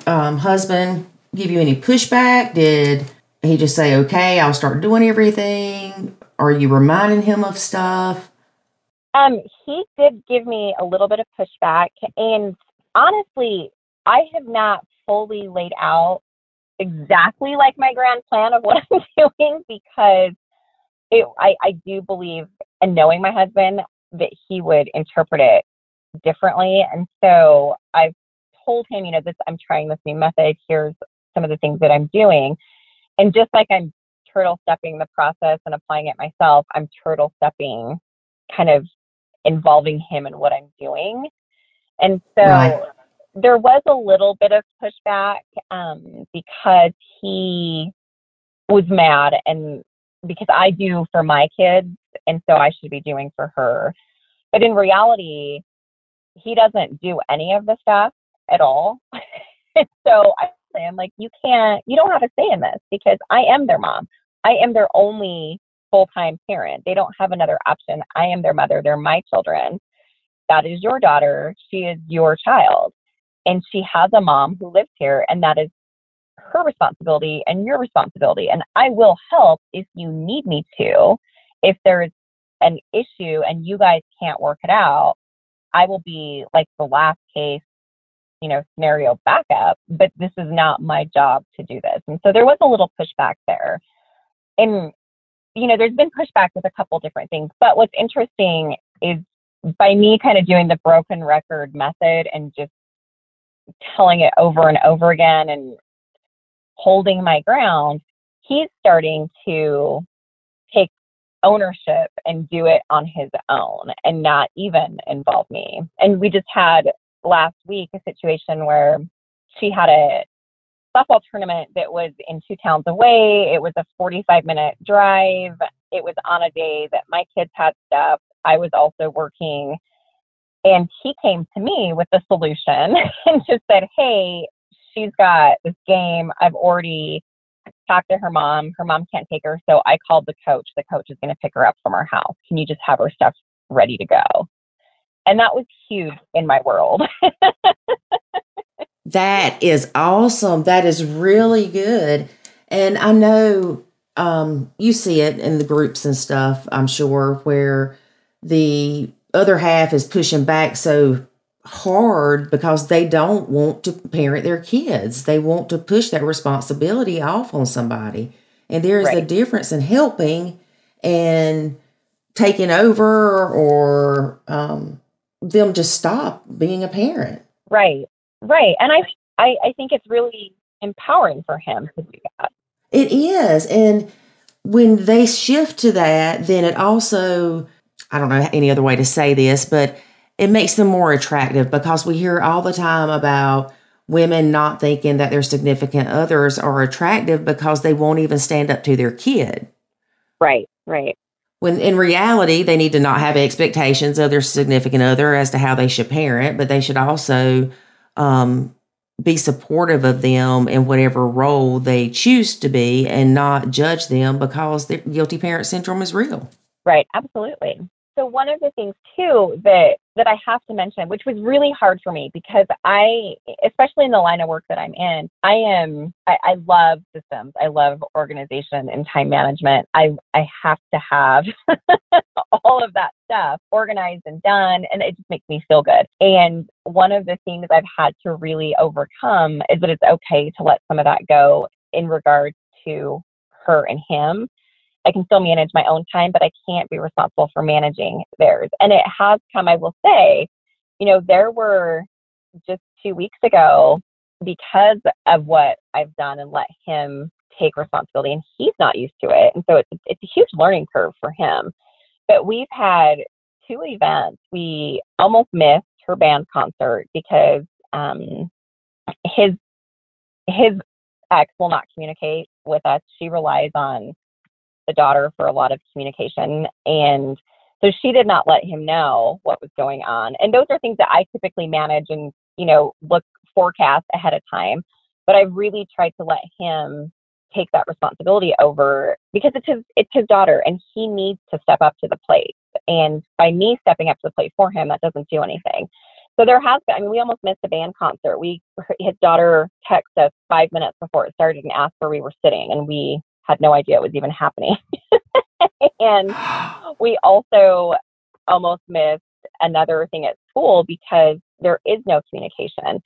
Speaker 4: um, husband give you any pushback? Did he just say, okay, I'll start doing everything? Are you reminding him of stuff?
Speaker 1: Um, he did give me a little bit of pushback, and honestly, I have not fully laid out exactly like my grand plan of what I'm doing because it, I, I do believe, and knowing my husband, that he would interpret it differently. And so I've told him, you know, this, I'm trying this new method. Here's some of the things that I'm doing. And just like I'm turtle stepping the process and applying it myself, I'm turtle stepping kind of involving him in what I'm doing. And so right. there was a little bit of pushback um, because he was mad and because I do for my kids, and so I should be doing for her. But in reality, he doesn't do any of the stuff at all. so I I'm like, you can't, you don't have a say in this because I am their mom. I am their only full time parent. They don't have another option. I am their mother. They're my children. That is your daughter. She is your child. And she has a mom who lives here, and that is her responsibility and your responsibility. And I will help if you need me to. If there's an issue and you guys can't work it out, I will be like the last case, you know, scenario backup. But this is not my job to do this. And so there was a little pushback there. And, you know, there's been pushback with a couple different things. But what's interesting is by me kind of doing the broken record method and just telling it over and over again and holding my ground, he's starting to take ownership and do it on his own and not even involve me. And we just had last week a situation where she had a softball tournament that was in two towns away. It was a 45 minute drive. It was on a day that my kids had stuff. I was also working. And he came to me with the solution and just said, Hey, she's got this game. I've already talked to her mom. Her mom can't take her. So I called the coach. The coach is going to pick her up from our house. Can you just have her stuff ready to go? And that was huge in my world.
Speaker 4: that is awesome. That is really good. And I know um, you see it in the groups and stuff, I'm sure, where the other half is pushing back so hard because they don't want to parent their kids. They want to push that responsibility off on somebody. And there is right. a difference in helping and taking over or um, them just stop being a parent.
Speaker 1: Right. Right. And I, I, I think it's really empowering for him to do that.
Speaker 4: It is. And when they shift to that, then it also, I don't know any other way to say this, but it makes them more attractive because we hear all the time about women not thinking that their significant others are attractive because they won't even stand up to their kid.
Speaker 1: Right, right.
Speaker 4: When in reality, they need to not have expectations of their significant other as to how they should parent, but they should also um, be supportive of them in whatever role they choose to be and not judge them because the guilty parent syndrome is real.
Speaker 1: Right, absolutely. So one of the things too that that I have to mention, which was really hard for me because I, especially in the line of work that I'm in, I am I, I love systems. I love organization and time management. I I have to have all of that stuff organized and done, and it just makes me feel good. And one of the things I've had to really overcome is that it's okay to let some of that go in regards to her and him I can still manage my own time, but I can't be responsible for managing theirs. And it has come, I will say, you know, there were just two weeks ago, because of what I've done and let him take responsibility, and he's not used to it. And so it's, it's a huge learning curve for him. But we've had two events. We almost missed her band concert because um, his his ex will not communicate with us. She relies on the daughter for a lot of communication. And so she did not let him know what was going on. And those are things that I typically manage and, you know, look forecast ahead of time. But I've really tried to let him take that responsibility over because it's his it's his daughter and he needs to step up to the plate. And by me stepping up to the plate for him, that doesn't do anything. So there has been, I mean, we almost missed a band concert. We, his daughter texted us five minutes before it started and asked where we were sitting, and we had no idea it was even happening. and we also almost missed another thing at school because there is no communication.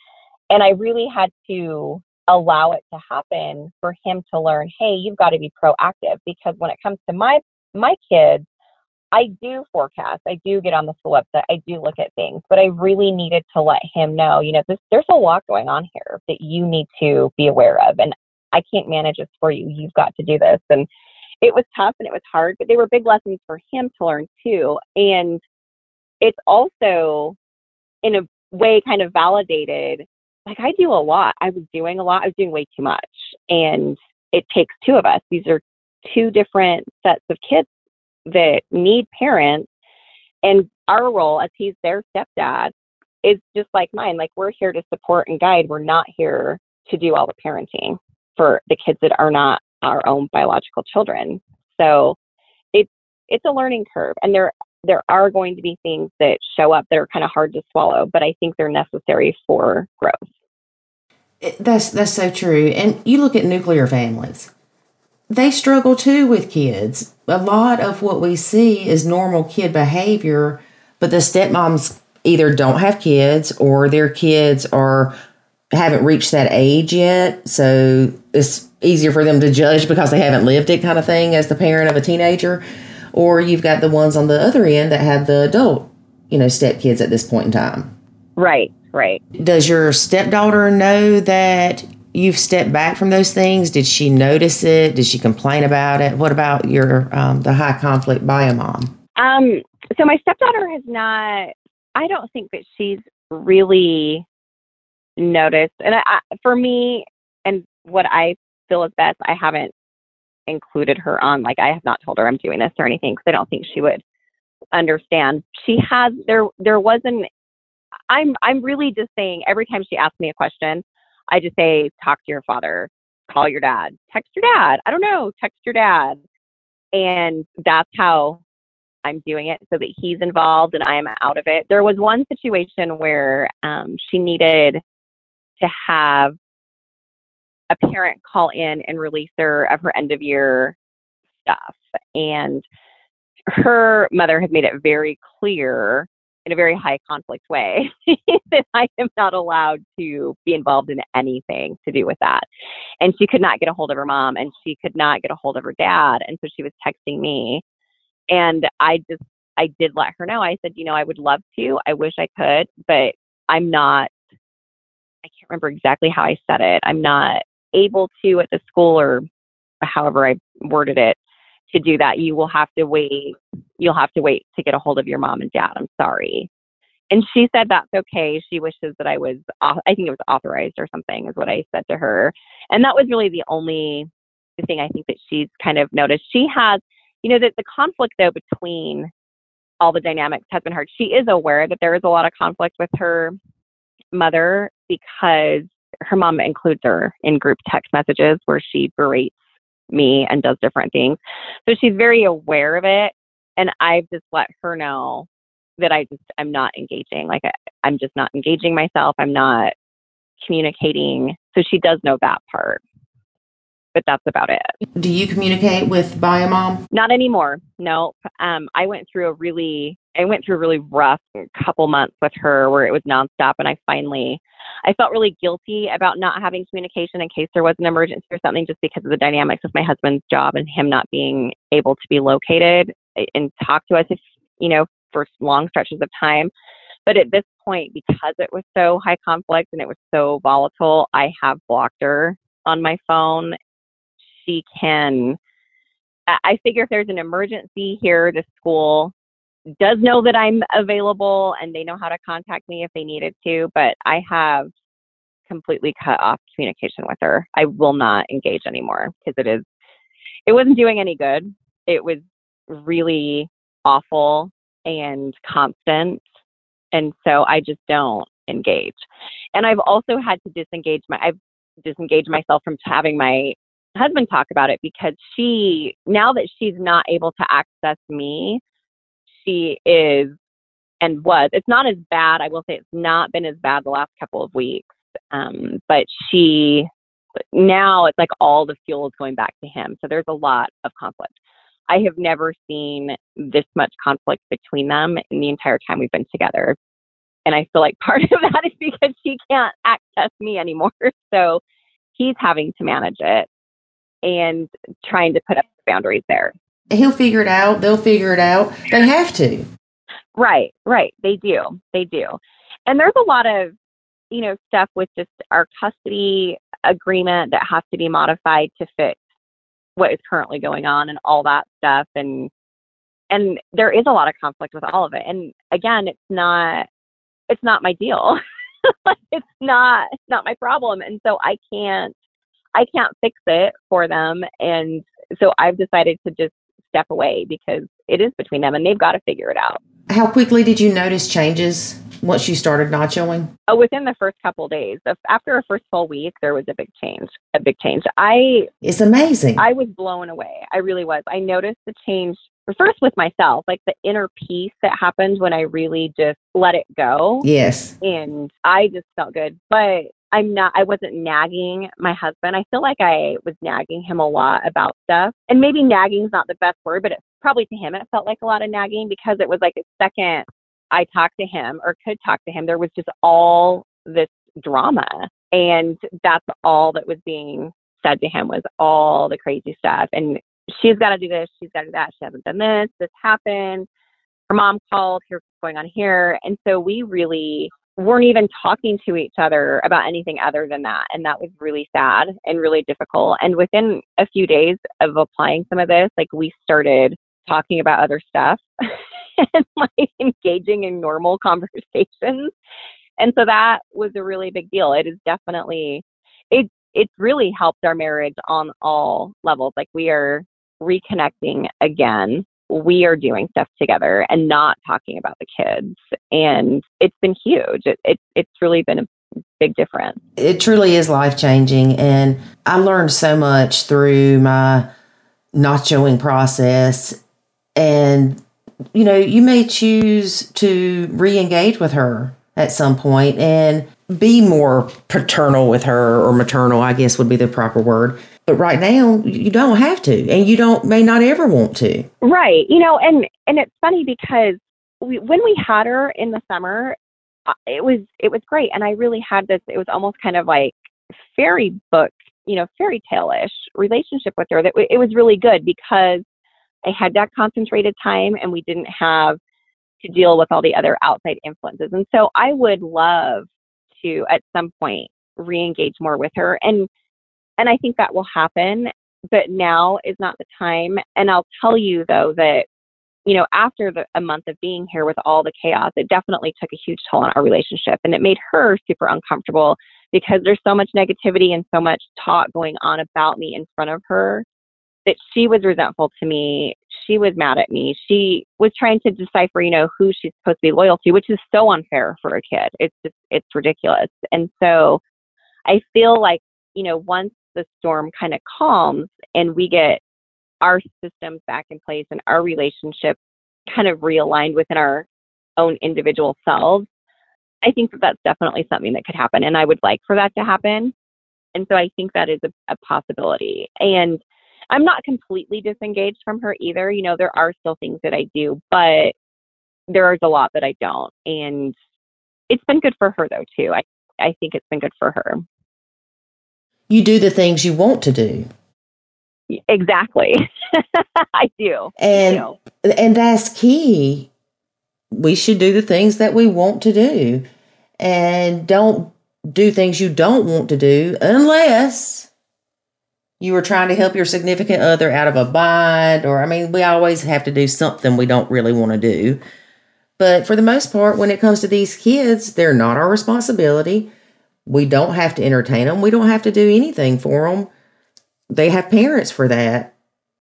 Speaker 1: And I really had to allow it to happen for him to learn, hey, you've got to be proactive because when it comes to my my kids, I do forecast. I do get on the school website. I do look at things, but I really needed to let him know, you know, this, there's a lot going on here that you need to be aware of. And I can't manage this for you. You've got to do this. And it was tough and it was hard, but they were big lessons for him to learn too. And it's also, in a way, kind of validated. Like I do a lot. I was doing a lot. I was doing way too much. And it takes two of us. These are two different sets of kids that need parents. And our role as he's their stepdad is just like mine. Like we're here to support and guide. We're not here to do all the parenting for the kids that are not our own biological children. So it's it's a learning curve and there there are going to be things that show up that are kind of hard to swallow, but I think they're necessary for growth.
Speaker 4: That's that's so true. And you look at nuclear families. They struggle too with kids. A lot of what we see is normal kid behavior, but the stepmoms either don't have kids or their kids are haven't reached that age yet. So it's easier for them to judge because they haven't lived it kind of thing as the parent of a teenager. Or you've got the ones on the other end that have the adult, you know, stepkids at this point in time.
Speaker 1: Right, right.
Speaker 4: Does your stepdaughter know that you've stepped back from those things? Did she notice it? Did she complain about it? What about your um, the high conflict bio mom?
Speaker 1: Um, so my stepdaughter has not. I don't think that she's really noticed. And I, for me, and what I feel is best, I haven't included her on. Like I have not told her I'm doing this or anything because I don't think she would understand. She has there. There wasn't. I'm. I'm really just saying. Every time she asks me a question, I just say, talk to your father, call your dad, text your dad. I don't know, text your dad. And that's how I'm doing it so that he's involved and I am out of it. There was one situation where um, she needed to have a parent call in and release her of her end of year stuff. And her mother had made it very clear in a very high conflict way that I am not allowed to be involved in anything to do with that. And she could not get a hold of her mom and she could not get a hold of her dad. And so she was texting me. And I just, I did let her know. I said, you know, I would love to. I wish I could, but I'm not, I can't remember exactly how I said it. I'm not able to at the school or however I worded it to do that. You will have to wait. You'll have to wait to get a hold of your mom and dad. I'm sorry. And she said that's okay. She wishes that I was, I think it was authorized or something, is what I said to her. And that was really the only thing I think that she's kind of noticed. She has, you know, that the conflict though between all the dynamics has been hard. She is aware that there is a lot of conflict with her mother because her mom includes her in group text messages where she berates me and does different things. So she's very aware of it. And I've just let her know that I just, I'm not engaging. Like I, I'm just not engaging myself. I'm not communicating. So she does know that part. But that's about it.
Speaker 4: Do you communicate with bio mom?
Speaker 1: Not anymore. No. Um, I went through a really I went through a really rough couple months with her where it was nonstop and I finally I felt really guilty about not having communication in case there was an emergency or something just because of the dynamics of my husband's job and him not being able to be located eh, and talk to us if you know for long stretches of time. But at this point, because it was so high conflict and it was so volatile, I have blocked her on my phone. She can I figure if there's an emergency here, the school does know that I'm available and they know how to contact me if they needed to, but I have completely cut off communication with her. I will not engage anymore because it is it wasn't doing any good. It was really awful and constant. And so I just don't engage. And I've also had to disengage my I've disengaged myself from having my husband talk about it because she now that she's not able to access me she is and was. It's not as bad. I will say it's not been as bad the last couple of weeks. Um, but she now it's like all the fuel is going back to him. So there's a lot of conflict. I have never seen this much conflict between them in the entire time we've been together. And I feel like part of that is because she can't access me anymore. So he's having to manage it and trying to put up boundaries there.
Speaker 4: He'll figure it out. They'll figure it out. They have to.
Speaker 1: Right, right. They do. They do. And there's a lot of, you know, stuff with just our custody agreement that has to be modified to fit what is currently going on and all that stuff and and there is a lot of conflict with all of it. And again, it's not it's not my deal. it's not it's not my problem. And so I can't I can't fix it for them. And so I've decided to just step away because it is between them and they've got to figure it out.
Speaker 4: How quickly did you notice changes once you started nachoing?
Speaker 1: Oh, uh, within the first couple days, after a first full week, there was a big change. A big change. I
Speaker 4: it's amazing.
Speaker 1: I was blown away. I really was. I noticed the change first with myself, like the inner peace that happened when I really just let it go.
Speaker 4: Yes.
Speaker 1: And I just felt good. But I'm not, I wasn't nagging my husband. I feel like I was nagging him a lot about stuff. And maybe nagging is not the best word, but it probably to him, it felt like a lot of nagging because it was like a second I talked to him or could talk to him, there was just all this drama. And that's all that was being said to him was all the crazy stuff. And she's got to do this, she's got to do that, she hasn't done this, this happened. Her mom called, here's what's going on here. And so we really weren't even talking to each other about anything other than that. And that was really sad and really difficult. And within a few days of applying some of this, like we started talking about other stuff and like engaging in normal conversations. And so that was a really big deal. It is definitely it it's really helped our marriage on all levels. Like we are reconnecting again. We are doing stuff together and not talking about the kids. And it's been huge. It, it it's really been a big difference.
Speaker 4: It truly is life changing. And I learned so much through my nachoing process. And, you know, you may choose to re engage with her at some point and be more paternal with her or maternal, I guess would be the proper word. But right now, you don't have to, and you don't may not ever want to.
Speaker 1: Right. You know, and and it's funny because we, when we had her in the summer, uh, it was it was great, and I really had this. It was almost kind of like fairy book, you know, fairy tale ish relationship with her. That it was really good because I had that concentrated time, and we didn't have to deal with all the other outside influences. And so I would love to at some point re-engage more with her and and I think that will happen, but now is not the time. And I'll tell you though that you know, after the, a month of being here with all the chaos, it definitely took a huge toll on our relationship and it made her super uncomfortable because there's so much negativity and so much talk going on about me in front of her that she was resentful to me. She was mad at me. She was trying to decipher, you know, who she's supposed to be loyal to, which is so unfair for a kid. It's just, it's ridiculous. And so I feel like, you know, once the storm kind of calms and we get our systems back in place and our relationship kind of realigned within our own individual selves, I think that that's definitely something that could happen. And I would like for that to happen. And so I think that is a, a possibility. And I'm not completely disengaged from her either. You know, there are still things that I do, but there's a lot that I don't. And it's been good for her though too. I I think it's been good for her.
Speaker 4: You do the things you want to do.
Speaker 1: Exactly. I do.
Speaker 4: And I do. and that's key. We should do the things that we want to do. And don't do things you don't want to do unless you were trying to help your significant other out of a bind or I mean we always have to do something we don't really want to do. But for the most part when it comes to these kids, they're not our responsibility. We don't have to entertain them. We don't have to do anything for them. They have parents for that.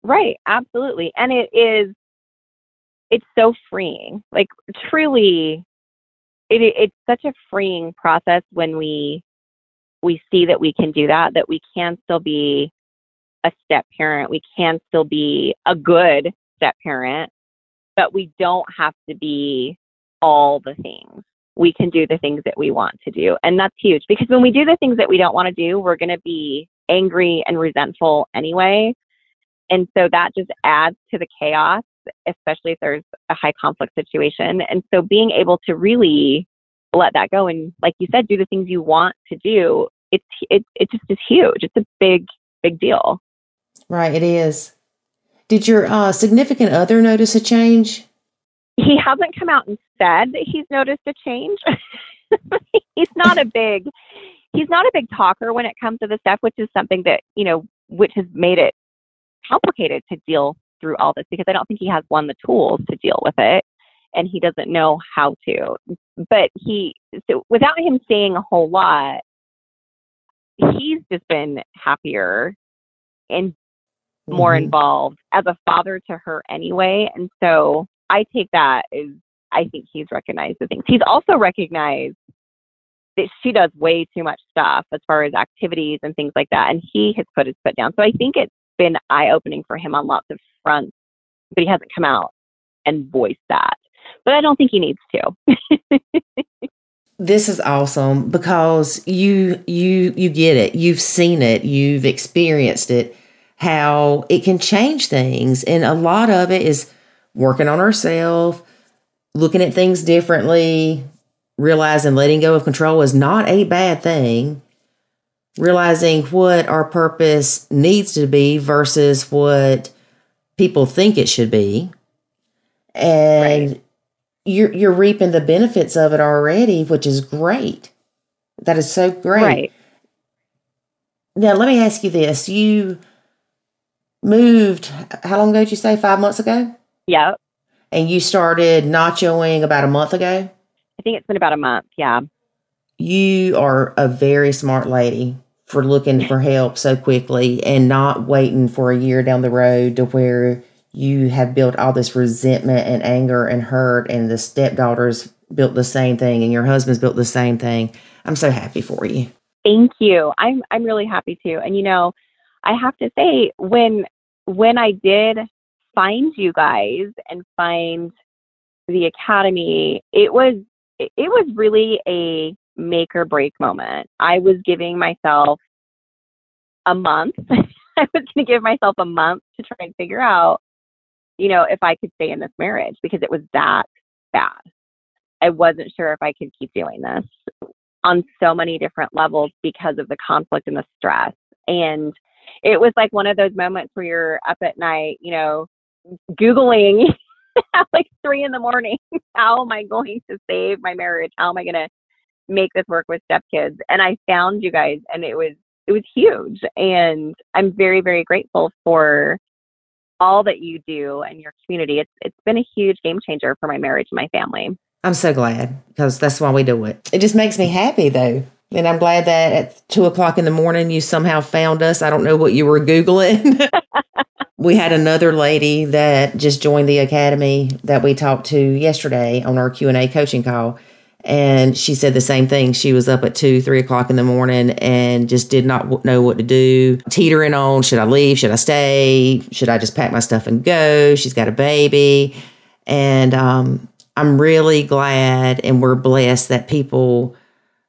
Speaker 1: Right, absolutely. And it is it's so freeing. Like truly it, it's such a freeing process when we we see that we can do that, that we can still be a step parent, we can still be a good step parent, but we don't have to be all the things. We can do the things that we want to do. And that's huge because when we do the things that we don't want to do, we're going to be angry and resentful anyway. And so that just adds to the chaos, especially if there's a high conflict situation. And so being able to really let that go and like you said do the things you want to do it's it, it just is huge it's a big big deal
Speaker 4: right it is Did your uh, significant other notice a change?
Speaker 1: He hasn't come out and said that he's noticed a change. he's not a big he's not a big talker when it comes to this stuff, which is something that, you know, which has made it complicated to deal through all this because I don't think he has one the tools to deal with it and he doesn't know how to. But he so without him saying a whole lot, he's just been happier and more
Speaker 4: Mhm.
Speaker 1: involved as a father to her anyway. And so I take that as I think he's recognized the things. He's also recognized that she does way too much stuff as far as activities and things like that. And he has put his foot down. So I think it's been eye opening for him on lots of fronts, but he hasn't come out and voiced that. But I don't think he needs to.
Speaker 4: This is awesome because you you you get it. You've seen it. You've experienced it. How it can change things, and a lot of it is working on ourselves, looking at things differently, realizing letting go of control is not a bad thing. Realizing what our purpose needs to be versus what people think it should be, and
Speaker 1: Right.
Speaker 4: you're you're reaping the benefits of it already, which is great. That is so great.
Speaker 1: Right.
Speaker 4: Now, let me ask you this: You moved how long ago? Did you say five months ago?
Speaker 1: Yep.
Speaker 4: And you started nachoing about a month ago.
Speaker 1: I think it's been about a month. Yeah.
Speaker 4: You are a very smart lady for looking for help so quickly and not waiting for a year down the road to where you have built all this resentment and anger and hurt, and the stepdaughters built the same thing, and your husband's built the same thing. I'm so happy for you.
Speaker 1: Thank you. I'm I'm really happy too. And you know, I have to say when when I did find you guys and find the academy, it was it was really a make or break moment. I was giving myself a month. I was going to give myself a month to try and figure out, you know, if I could stay in this marriage because it was that bad. I wasn't sure if I could keep doing this on so many different levels because of the conflict and the stress. And it was like one of those moments where you're up at night, you know, Googling at like three in the morning, how am I going to save my marriage? How am I going to make this work with stepkids? And I found you guys and it was, it was huge. And I'm very, very grateful for all that you do and your community. It's, it's been a huge game changer for my marriage and my family.
Speaker 4: I'm so glad because that's why we do it. It just makes me happy though. And I'm glad that at two o'clock in the morning you somehow found us. I don't know what you were Googling. we had another lady that just joined the academy that we talked to yesterday on our Q&A coaching call. And she said the same thing. She was up at two, three o'clock in the morning and just did not know what to do. Teetering on, should I leave? Should I stay? Should I just pack my stuff and go? She's got a baby. And um, I'm really glad and we're blessed that people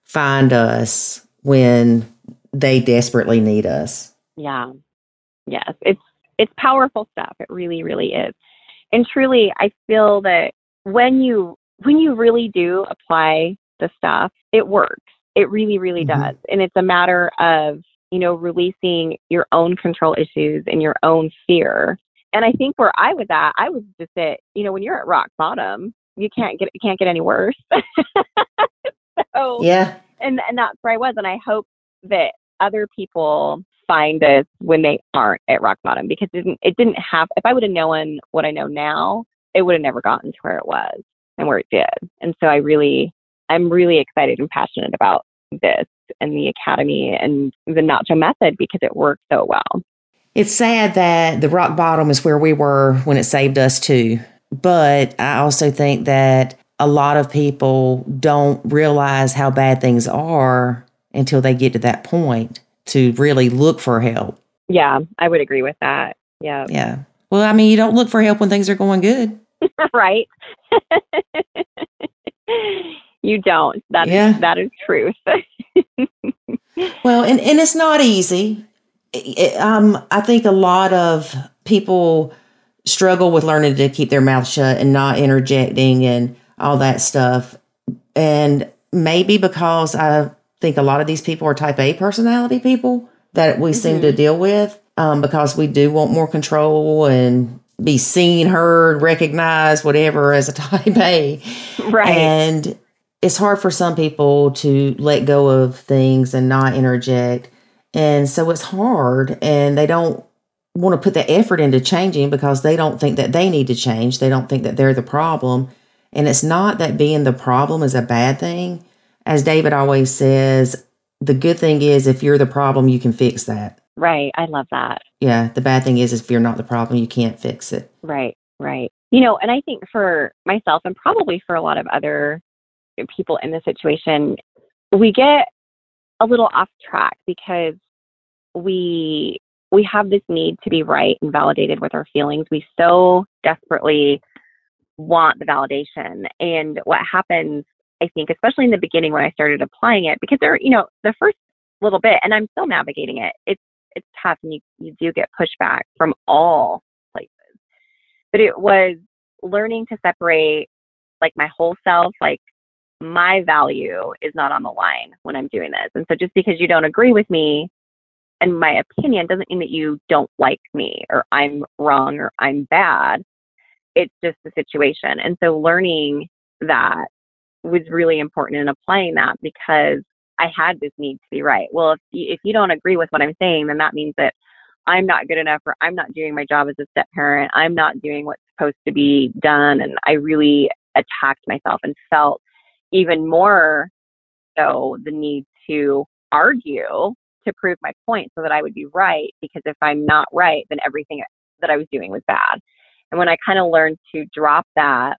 Speaker 4: find us when they desperately need us.
Speaker 1: Yeah. Yes. It's it's powerful stuff. It really, really is. And truly I feel that when you when you really do apply the stuff, it works. It really, really
Speaker 4: Mhm.
Speaker 1: does. And it's a matter of, you know, releasing your own control issues and your own fear. And I think where I was at, I was just at, you know, when you're at rock bottom, you can't get it can't get any worse. so
Speaker 4: Yeah.
Speaker 1: and and that's where I was. And I hope that other people find this when they aren't at rock bottom because it didn't it didn't have if I would have known what I know now, it would have never gotten to where it was and where it did. And so I really I'm really excited and passionate about this and the academy and the nacho method because it worked so well.
Speaker 4: It's sad that the rock bottom is where we were when it saved us too. But I also think that a lot of people don't realize how bad things are until they get to that point to really look for help.
Speaker 1: Yeah, I would agree with that. Yeah.
Speaker 4: Yeah. Well, I mean, you don't look for help when things are going good.
Speaker 1: right. you don't. That is
Speaker 4: Yeah.
Speaker 1: that is truth.
Speaker 4: Well, and, and it's not easy. It- um, I think a lot of people struggle with learning to keep their mouth shut and not interjecting and all that stuff. And maybe because I think a lot of these people are type A personality people that we seem to deal with. um, because we do want more control and be seen, heard, recognized, whatever as a type A.
Speaker 1: Right.
Speaker 4: And it's hard for some people to let go of things and not interject. And so it's hard and they don't want to put the effort into changing because they don't think that they need to change. They don't think that they're the problem. And it's not that being the problem is a bad thing. As David always says, the good thing is if you're the problem, you can fix that.
Speaker 1: Right. I love that.
Speaker 4: Yeah. The bad thing is if you're not the problem, you can't fix it.
Speaker 1: Right. Right. You know, and I think for myself and probably for a lot of other people in this situation, we get a little off track because we we have this need to be right and validated with our feelings. We so desperately want the validation. And what happens, I think, especially in the beginning when I started applying it, because there, you know, the first little bit, and I'm still navigating it, it's it's tough and you, you do get pushback from all places. But it was learning to separate like my whole self, like my value is not on the line when I'm doing this. And so just because you don't agree with me and my opinion doesn't mean that you don't like me or I'm wrong or I'm bad. It's just the situation. And so learning that was really important in applying that because I had this need to be right. Well, if you, if you don't agree with what I'm saying, then that means that I'm not good enough or I'm not doing my job as a step parent. I'm not doing what's supposed to be done. And I really attacked myself and felt even more so the need to argue to prove my point so that I would be right. Because if I'm not right, then everything that I was doing was bad. And when I kind of learned to drop that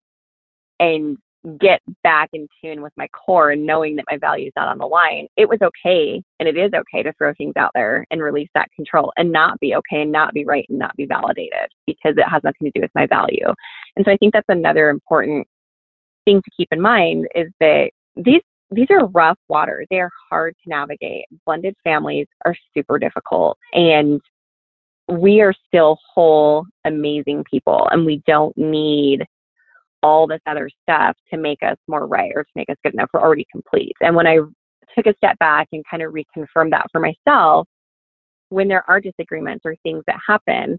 Speaker 1: and get back in tune with my core and knowing that my value is not on the line, it was okay. And it is okay to throw things out there and release that control and not be okay and not be right and not be validated because it has nothing to do with my value. And so I think that's another important thing to keep in mind is that these these are rough waters. They are hard to navigate. Blended families are super difficult and we are still whole, amazing people and we don't need all this other stuff to make us more right or to make us good enough. We're already complete. And when I took a step back and kind of reconfirmed that for myself, when there are disagreements or things that happen,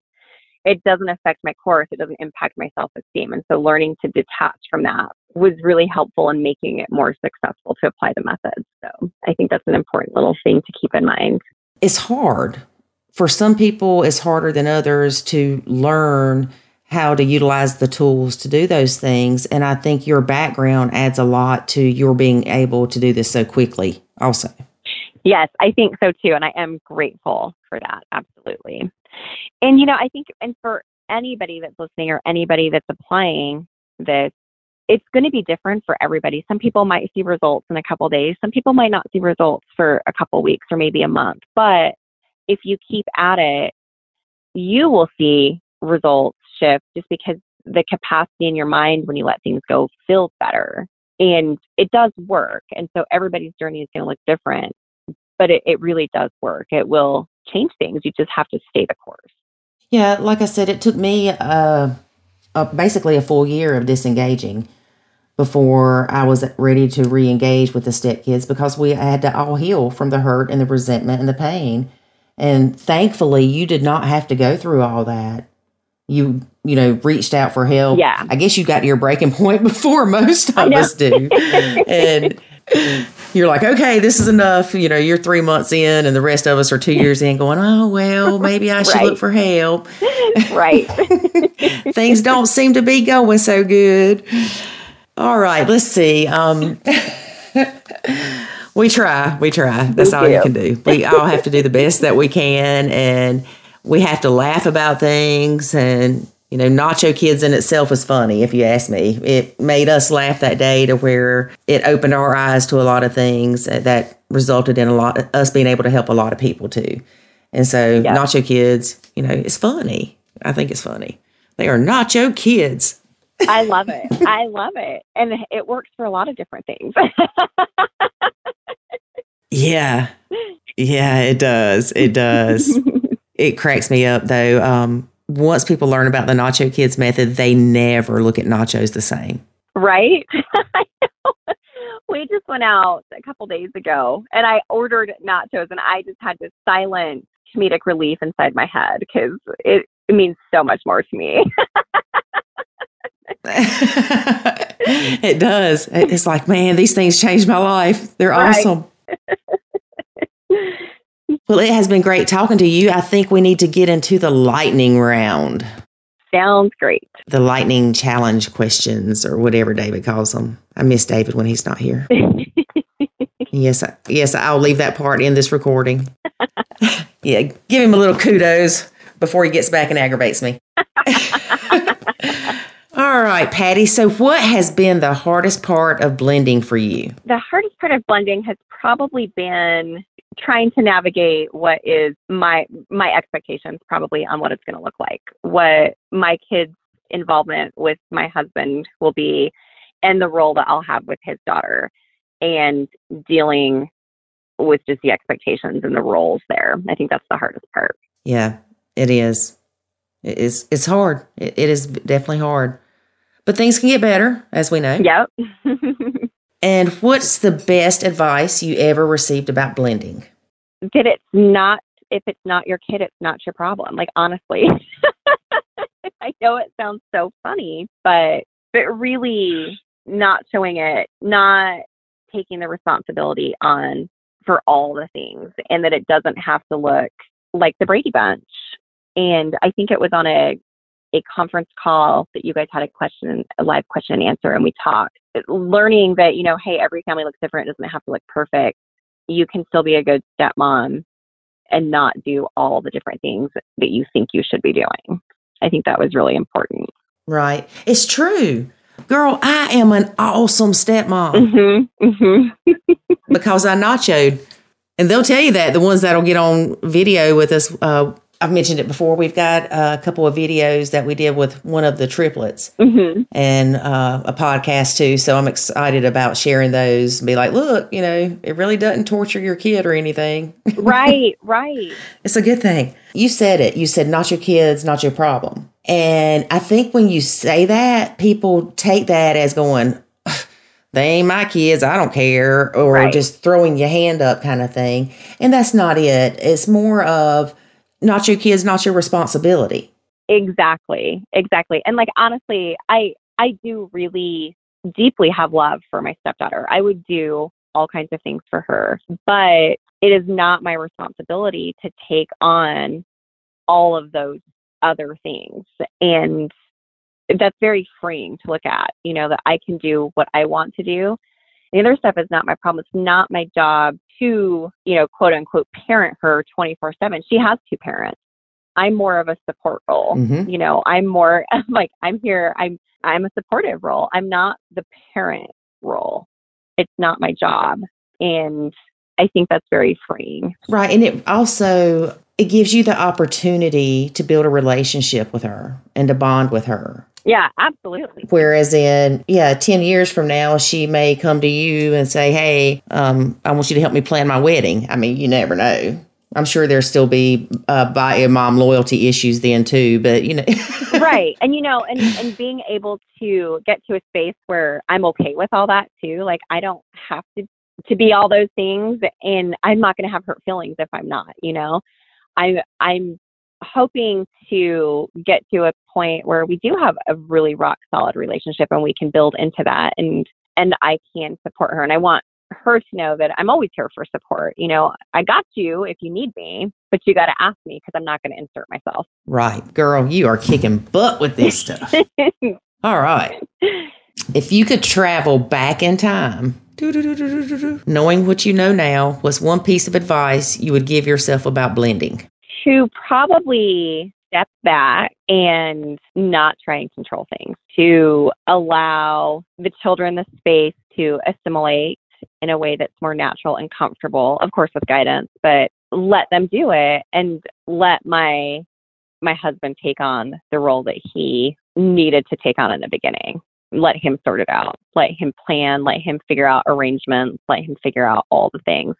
Speaker 1: it doesn't affect my course, it doesn't impact my self esteem. And so learning to detach from that was really helpful in making it more successful to apply the methods. So I think that's an important little thing to keep in mind.
Speaker 4: It's hard. For some people, it's harder than others to learn how to utilize the tools to do those things. And I think your background adds a lot to your being able to do this so quickly, also.
Speaker 1: Yes, I think so too. And I am grateful for that. Absolutely. And, you know, I think, and for anybody that's listening or anybody that's applying this, it's going to be different for everybody. Some people might see results in a couple days. Some people might not see results for a couple weeks or maybe a month. But if you keep at it, you will see results shift just because the capacity in your mind when you let things go feels better. And it does work. And so everybody's journey is going to look different, but it, it really does work. It will change things. You just have to stay the course.
Speaker 4: Yeah, like I said, it took me uh, uh, basically a full year of disengaging before I was ready to re engage with the stepkids because we had to all heal from the hurt and the resentment and the pain. And thankfully, you did not have to go through all that. You, you know, reached out for help.
Speaker 1: Yeah.
Speaker 4: I guess you got to your breaking point before most of us do. and you're like, okay, this is enough. You know, you're three months in, and the rest of us are two years in, going, oh, well, maybe I should
Speaker 1: Right.
Speaker 4: look for help.
Speaker 1: right.
Speaker 4: Things don't seem to be going so good. All right, let's see. Um, we try, we try. That's
Speaker 1: We
Speaker 4: all you can do. We all have to do the best that we can, and we have to laugh about things. And you know, Nacho Kids in itself is funny. If you ask me, it made us laugh that day to where it opened our eyes to a lot of things that resulted in a lot of us being able to help a lot of people too. And so,
Speaker 1: Yeah.
Speaker 4: Nacho Kids, you know, it's funny. I think it's funny. They are Nacho Kids.
Speaker 1: I love it. I love it. And it works for a lot of different things.
Speaker 4: Yeah. Yeah, it does. It does. it cracks me up though. Um, once people learn about the Nacho Kids method, they never look at nachos the same.
Speaker 1: right? We just went out a couple days ago and I ordered nachos and I just had to silence comedic relief inside my head because it, it means so much more to me.
Speaker 4: it does. It's like, man, these things changed my life. They're
Speaker 1: Right.
Speaker 4: awesome. Well, it has been great talking to you. I think we need to get into the lightning round,
Speaker 1: Sounds great.
Speaker 4: the lightning challenge questions, or whatever David calls them. I miss David when he's not here. Yes, I, yes, I'll leave that part in this recording. yeah, give him a little kudos before he gets back and aggravates me. All right, Patti. So, what has been the hardest part of blending for you?
Speaker 1: the hardest part of blending has probably been trying to navigate what is my my expectations probably on what it's going to look like what my kids involvement with my husband will be and the role that I'll have with his daughter and dealing with just the expectations and the roles there i think that's the hardest part
Speaker 4: Yeah, it is. It is. It's hard. It, it is definitely hard, but things can get better, as we know.
Speaker 1: yep
Speaker 4: And what's the best advice you ever received about blending?
Speaker 1: that it's not if it's not your kid it's not your problem like honestly i know it sounds so funny but but really not showing it not taking the responsibility on for all the things and that it doesn't have to look like the brady bunch and i think it was on a a conference call that you guys had a question a live question and answer and we talked learning that you know hey every family looks different it doesn't have to look perfect you can still be a good stepmom and not do all the different things that you think you should be doing. I think that was really important.
Speaker 4: Right. It's true. Girl, I am an awesome stepmom
Speaker 1: hmm hmm
Speaker 4: because I nachoed. And they'll tell you that the ones that'll get on video with us. Uh, I've mentioned it before. We've got a couple of videos that we did with one of the triplets
Speaker 1: hmm
Speaker 4: and uh, a podcast too. So I'm excited about sharing those and be like, look, you know, it really doesn't torture your kid or anything.
Speaker 1: right, right.
Speaker 4: It's a good thing. You said it. You said, not your kids, not your problem. And I think when you say that, people take that as going, they ain't my kids. I don't care. Or
Speaker 1: Right.
Speaker 4: just throwing your hand up kind of thing. And that's not it. It's more of not your kids, not your responsibility.
Speaker 1: Exactly, exactly. And like honestly, I I do really deeply have love for my stepdaughter. I would do all kinds of things for her, but it is not my responsibility to take on all of those other things. And that's very freeing to look at, you know, that I can do what I want to do. The other stuff is not my problem. It's not my job to, you know, quote unquote parent her 24 7. She has two parents. I'm more of a support role.
Speaker 4: Mhm.
Speaker 1: You know, I'm more like I'm here. I'm I'm a supportive role. I'm not the parent role. It's not my job, and I think that's very freeing.
Speaker 4: Right. And it also it gives you the opportunity to build a relationship with her and to bond with her.
Speaker 1: Yeah, absolutely.
Speaker 4: Whereas in, yeah, 10 years from now, she may come to you and say, Hey, um, I want you to help me plan my wedding. I mean, you never know. I'm sure there'll still be uh, a mom loyalty issues then too, but you know,
Speaker 1: right and you know and and being able to get to a space where i'm okay with all that too like i don't have to to be all those things and i'm not going to have hurt feelings if i'm not you know i i'm hoping to get to a point where we do have a really rock solid relationship and we can build into that and and i can support her and i want her to know that i'm always here for support you know i got you if you need me but you got to ask me because i'm not going to insert myself
Speaker 4: right, girl, you are kicking butt with this stuff. All right. If you could travel back in time, knowing what you know now, what's one piece of advice you would give yourself about blending?
Speaker 1: To probably step back and not try and control things, to allow the children the space to assimilate in a way that's more natural and comfortable, of course with guidance, but let them do it and let my my husband take on the role that he needed to take on in the beginning. Let him sort it out. Let him plan, let him figure out arrangements, let him figure out all the things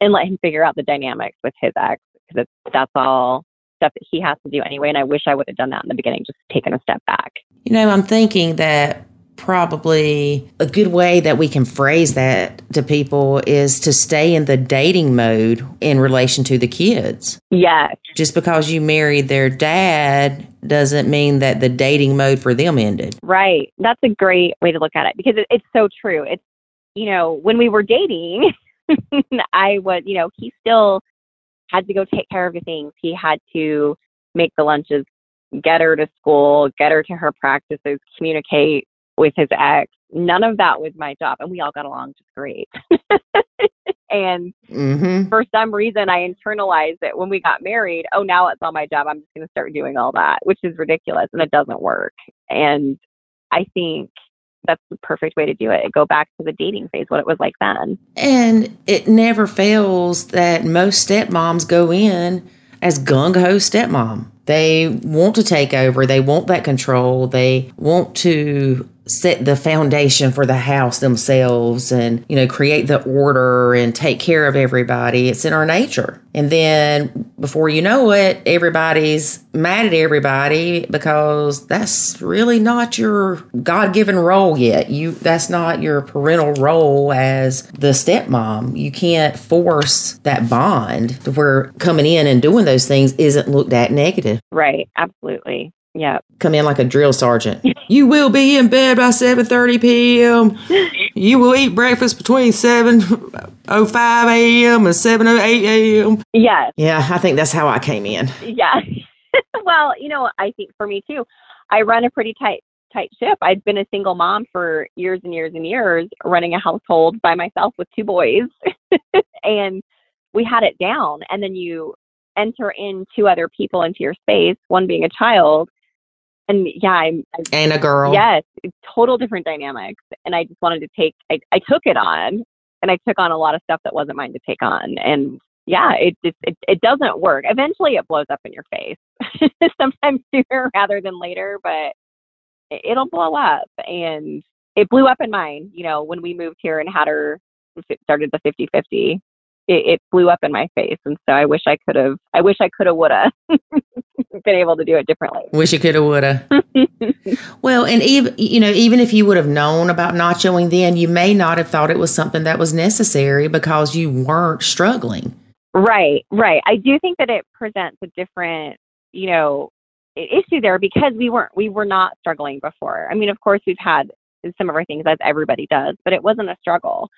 Speaker 1: and let him figure out the dynamics with his ex because that's all stuff that he has to do anyway. And I wish I would have done that in the beginning, just taken a step back.
Speaker 4: You know, I'm thinking that probably a good way that we can phrase that to people is to stay in the dating mode in relation to the kids.
Speaker 1: Yes.
Speaker 4: Just because you married their dad doesn't mean that the dating mode for them ended.
Speaker 1: Right. That's a great way to look at it because it, it's so true. It's, you know, when we were dating, I was, you know, he still had to go take care of the things. He had to make the lunches, get her to school, get her to her practices, communicate with his ex. None of that was my job. And we all got along just great. and
Speaker 4: Mm-hmm.
Speaker 1: for some reason, I internalized it when we got married. Oh, now it's all my job. I'm just going to start doing all that, which is ridiculous and it doesn't work. And I think that's the perfect way to do it. Go back to the dating phase, what it was like then.
Speaker 4: And it never fails that most stepmoms go in as gung ho stepmom. They want to take over, they want that control, they want to set the foundation for the house themselves and you know create the order and take care of everybody. It's in our nature. And then before you know it everybody's mad at everybody because that's really not your god-given role yet. You that's not your parental role as the stepmom. You can't force that bond to where coming in and doing those things isn't looked at negative.
Speaker 1: Right. Absolutely. Yeah.
Speaker 4: come in like a drill sergeant. you will be in bed by 7:30 p.m. You will eat breakfast between 7:05 a.m. and 7:08 a.m.
Speaker 1: Yes.
Speaker 4: Yeah, I think that's how I came in.
Speaker 1: Yeah. well, you know, I think for me too, I run a pretty tight tight ship. I've been a single mom for years and years and years, running a household by myself with two boys. and we had it down. And then you enter in two other people into your space, one being a child. And yeah, I'm, I,
Speaker 4: And a girl.
Speaker 1: yes, it's total different dynamics. And I just wanted to take, I, I took it on and I took on a lot of stuff that wasn't mine to take on. And yeah, it just, it, it doesn't work. Eventually it blows up in your face, sometimes sooner rather than later, but it- it'll blow up. And it blew up in mine, you know, when we moved here and had her started the 50 50. It, it blew up in my face. And so I wish I could have, I wish I could have, would have been able to do it differently.
Speaker 4: Wish you coulda, woulda. well, and even you know, even if you would have known about nachoing then, you may not have thought it was something that was necessary because you weren't struggling.
Speaker 1: Right, right. I do think that it presents a different, you know, issue there because we weren't we were not struggling before. I mean, of course, we've had some of our things as everybody does, but it wasn't a struggle.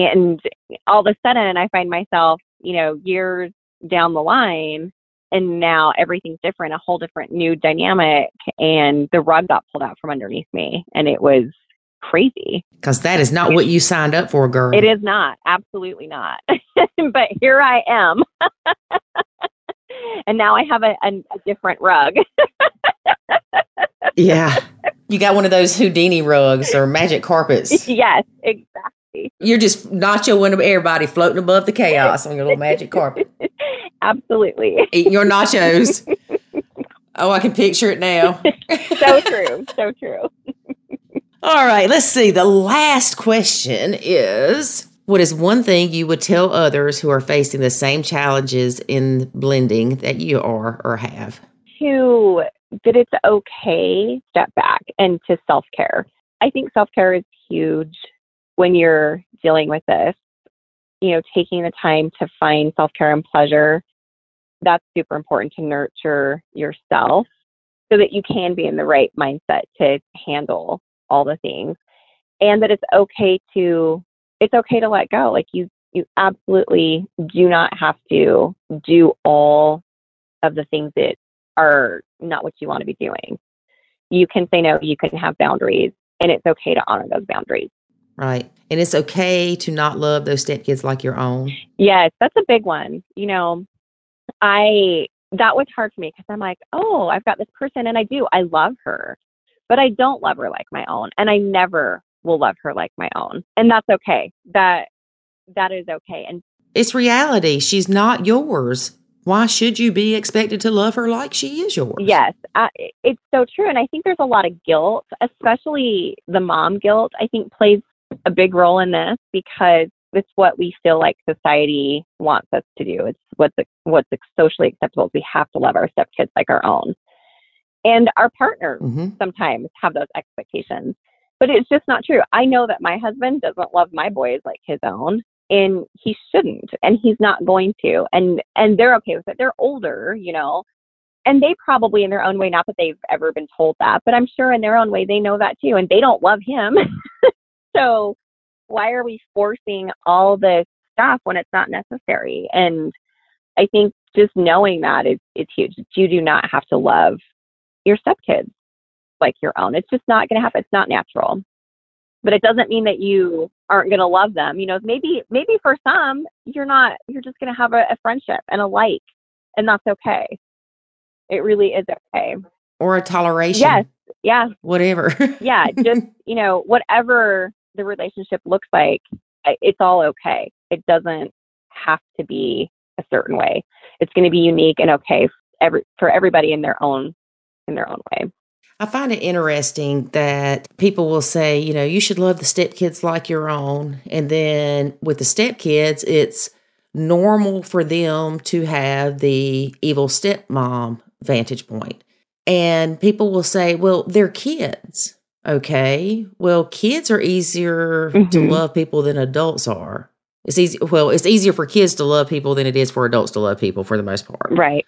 Speaker 1: And all of a sudden, I find myself, you know, years down the line, and now everything's different, a whole different new dynamic, and the rug got pulled out from underneath me, and it was crazy.
Speaker 4: Because that is not what you signed up for, girl.
Speaker 1: It is not, absolutely not. but here I am. and now I have a, a, a different rug.
Speaker 4: Yeah. You got one of those Houdini rugs or magic carpets.
Speaker 1: yes, exactly.
Speaker 4: You're just nachoing everybody floating above the chaos on your little magic carpet.
Speaker 1: Absolutely.
Speaker 4: Eating your nachos. Oh, I can picture it now.
Speaker 1: So true. So true.
Speaker 4: All right, let's see. The last question is What is one thing you would tell others who are facing the same challenges in blending that you are or have?
Speaker 1: To that it's okay, step back and to self care. I think self care is huge when you're dealing with this. You know, taking the time to find self care and pleasure, that's super important to nurture yourself so that you can be in the right mindset to handle all the things. And that it's okay to it's okay to let go. Like you you absolutely do not have to do all of the things that are not what you want to be doing. You can say no, you can have boundaries, and it's okay to honor those boundaries.
Speaker 4: Right. And it's okay to not love those stepkids like your own.
Speaker 1: Yes, that's a big one. You know, I that was hard for me because I'm like, oh, I've got this person and I do. I love her, but I don't love her like my own, and I never will love her like my own, and that's okay. That that is okay. And
Speaker 4: It's reality. She's not yours. Why should you be expected to love her like she is yours?
Speaker 1: Yes, uh, it's so true. And I think there's a lot of guilt, especially the mom guilt, I think plays a big role in this because it's what we feel like society wants us to do. It's what's what's socially acceptable. We have to love our stepkids like our own. And our partners
Speaker 4: hmm
Speaker 1: sometimes have those expectations. but it's just not true. I know that my husband doesn't love my boys like his own and he shouldn't and he's not going to and and they're okay with it. They're older, you know. And they probably in their own way not that they've ever been told that, but I'm sure in their own way they know that too and they don't love him. so why are we forcing all this stuff when it's not necessary? And I think just knowing that is it's huge. You do not have to love your stepkids like your own. It's just not going to happen. It's not natural. But it doesn't mean that you aren't going to love them. You know, maybe maybe for some you're not. You're just going to have a, a friendship and a like, and that's okay. It really is okay.
Speaker 4: Or a toleration.
Speaker 1: Yes. Yeah.
Speaker 4: Whatever.
Speaker 1: yeah. Just you know, whatever the relationship looks like, uh, it's all okay. It doesn't have to be a certain way. It's going to be unique and okay for, every, for everybody in their own in their own way.
Speaker 4: I find it interesting that people will say, you know, you should love the stepkids like your own. And then with the stepkids, it's normal for them to have the evil stepmom vantage point. And people will say, well, they're kids. Okay. Well, kids are easier mm-hmm. to love people than adults are. It's easy. Well, it's easier for kids to love people than it is for adults to love people for the most part.
Speaker 1: Right.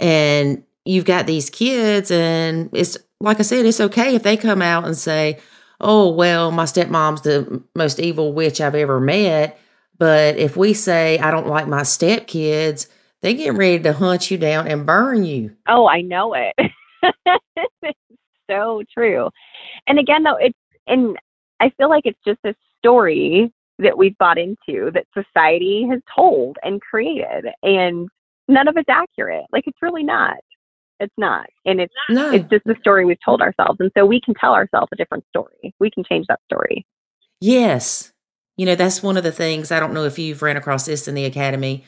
Speaker 4: And you've got these kids, and it's like I said, it's okay if they come out and say, "Oh, well, my stepmom's the most evil witch I've ever met." But if we say, "I don't like my stepkids," they get ready to hunt you down and burn you.
Speaker 1: Oh, I know it. so true. And again, though, it's and I feel like it's just a story that we've bought into that society has told and created and none of it's accurate. Like it's really not. It's not. And it's no. it's just the story we've told ourselves. And so we can tell ourselves a different story. We can change that story.
Speaker 4: Yes. You know that's one of the things i don't know if you've ran across this in the academy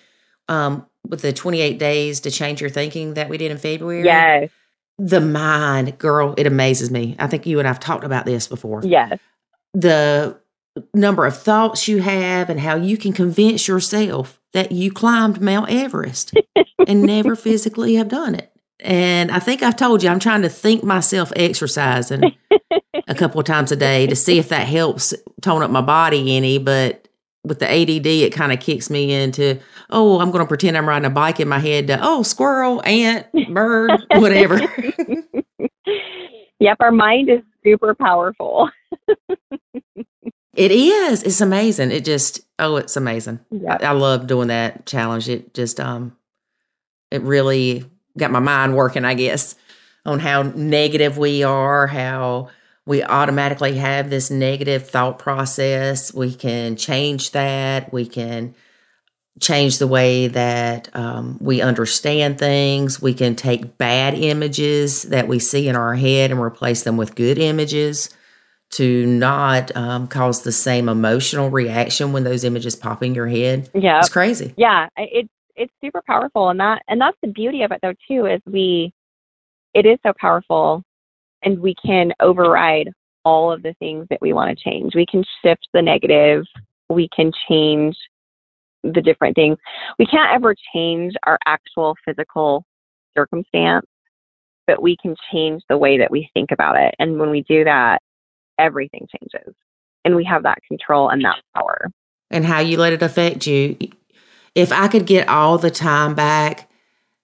Speaker 4: um, with the 28 days to change your thinking that we did in february.
Speaker 1: Yes
Speaker 4: the mind girl it amazes me i think you and i've talked about this before
Speaker 1: yes
Speaker 4: the number of thoughts you have and how you can convince yourself that you climbed Mount Everest and never physically have done it. And I think I've told you I'm trying to think myself exercising a couple of times a day to see if that helps tone up my body any. But with the ADD, it kind of kicks me into, oh, I'm going to pretend I'm riding a bike in my head to, oh, squirrel, ant, bird, whatever.
Speaker 1: yep, our mind is super powerful.
Speaker 4: It is. It's amazing. It just oh, it's amazing. Yeah. I, I love doing that challenge. It just um it really got my mind working, I guess, on how negative we are, how we automatically have this negative thought process. We can change that. We can change the way that um, we understand things. We can take bad images that we see in our head and replace them with good images to not um, cause the same emotional reaction when those images pop in your head.
Speaker 1: Yeah,
Speaker 4: it's crazy.
Speaker 1: Yeah, it's it's super powerful, and that and that's the beauty of it though too is we it is so powerful, and we can override all of the things that we want to change. We can shift the negative. We can change the different things. We can't ever change our actual physical circumstance, but we can change the way that we think about it. And when we do that, everything changes and we have that control and that power.
Speaker 4: And how you let it affect you. If I could get all the time back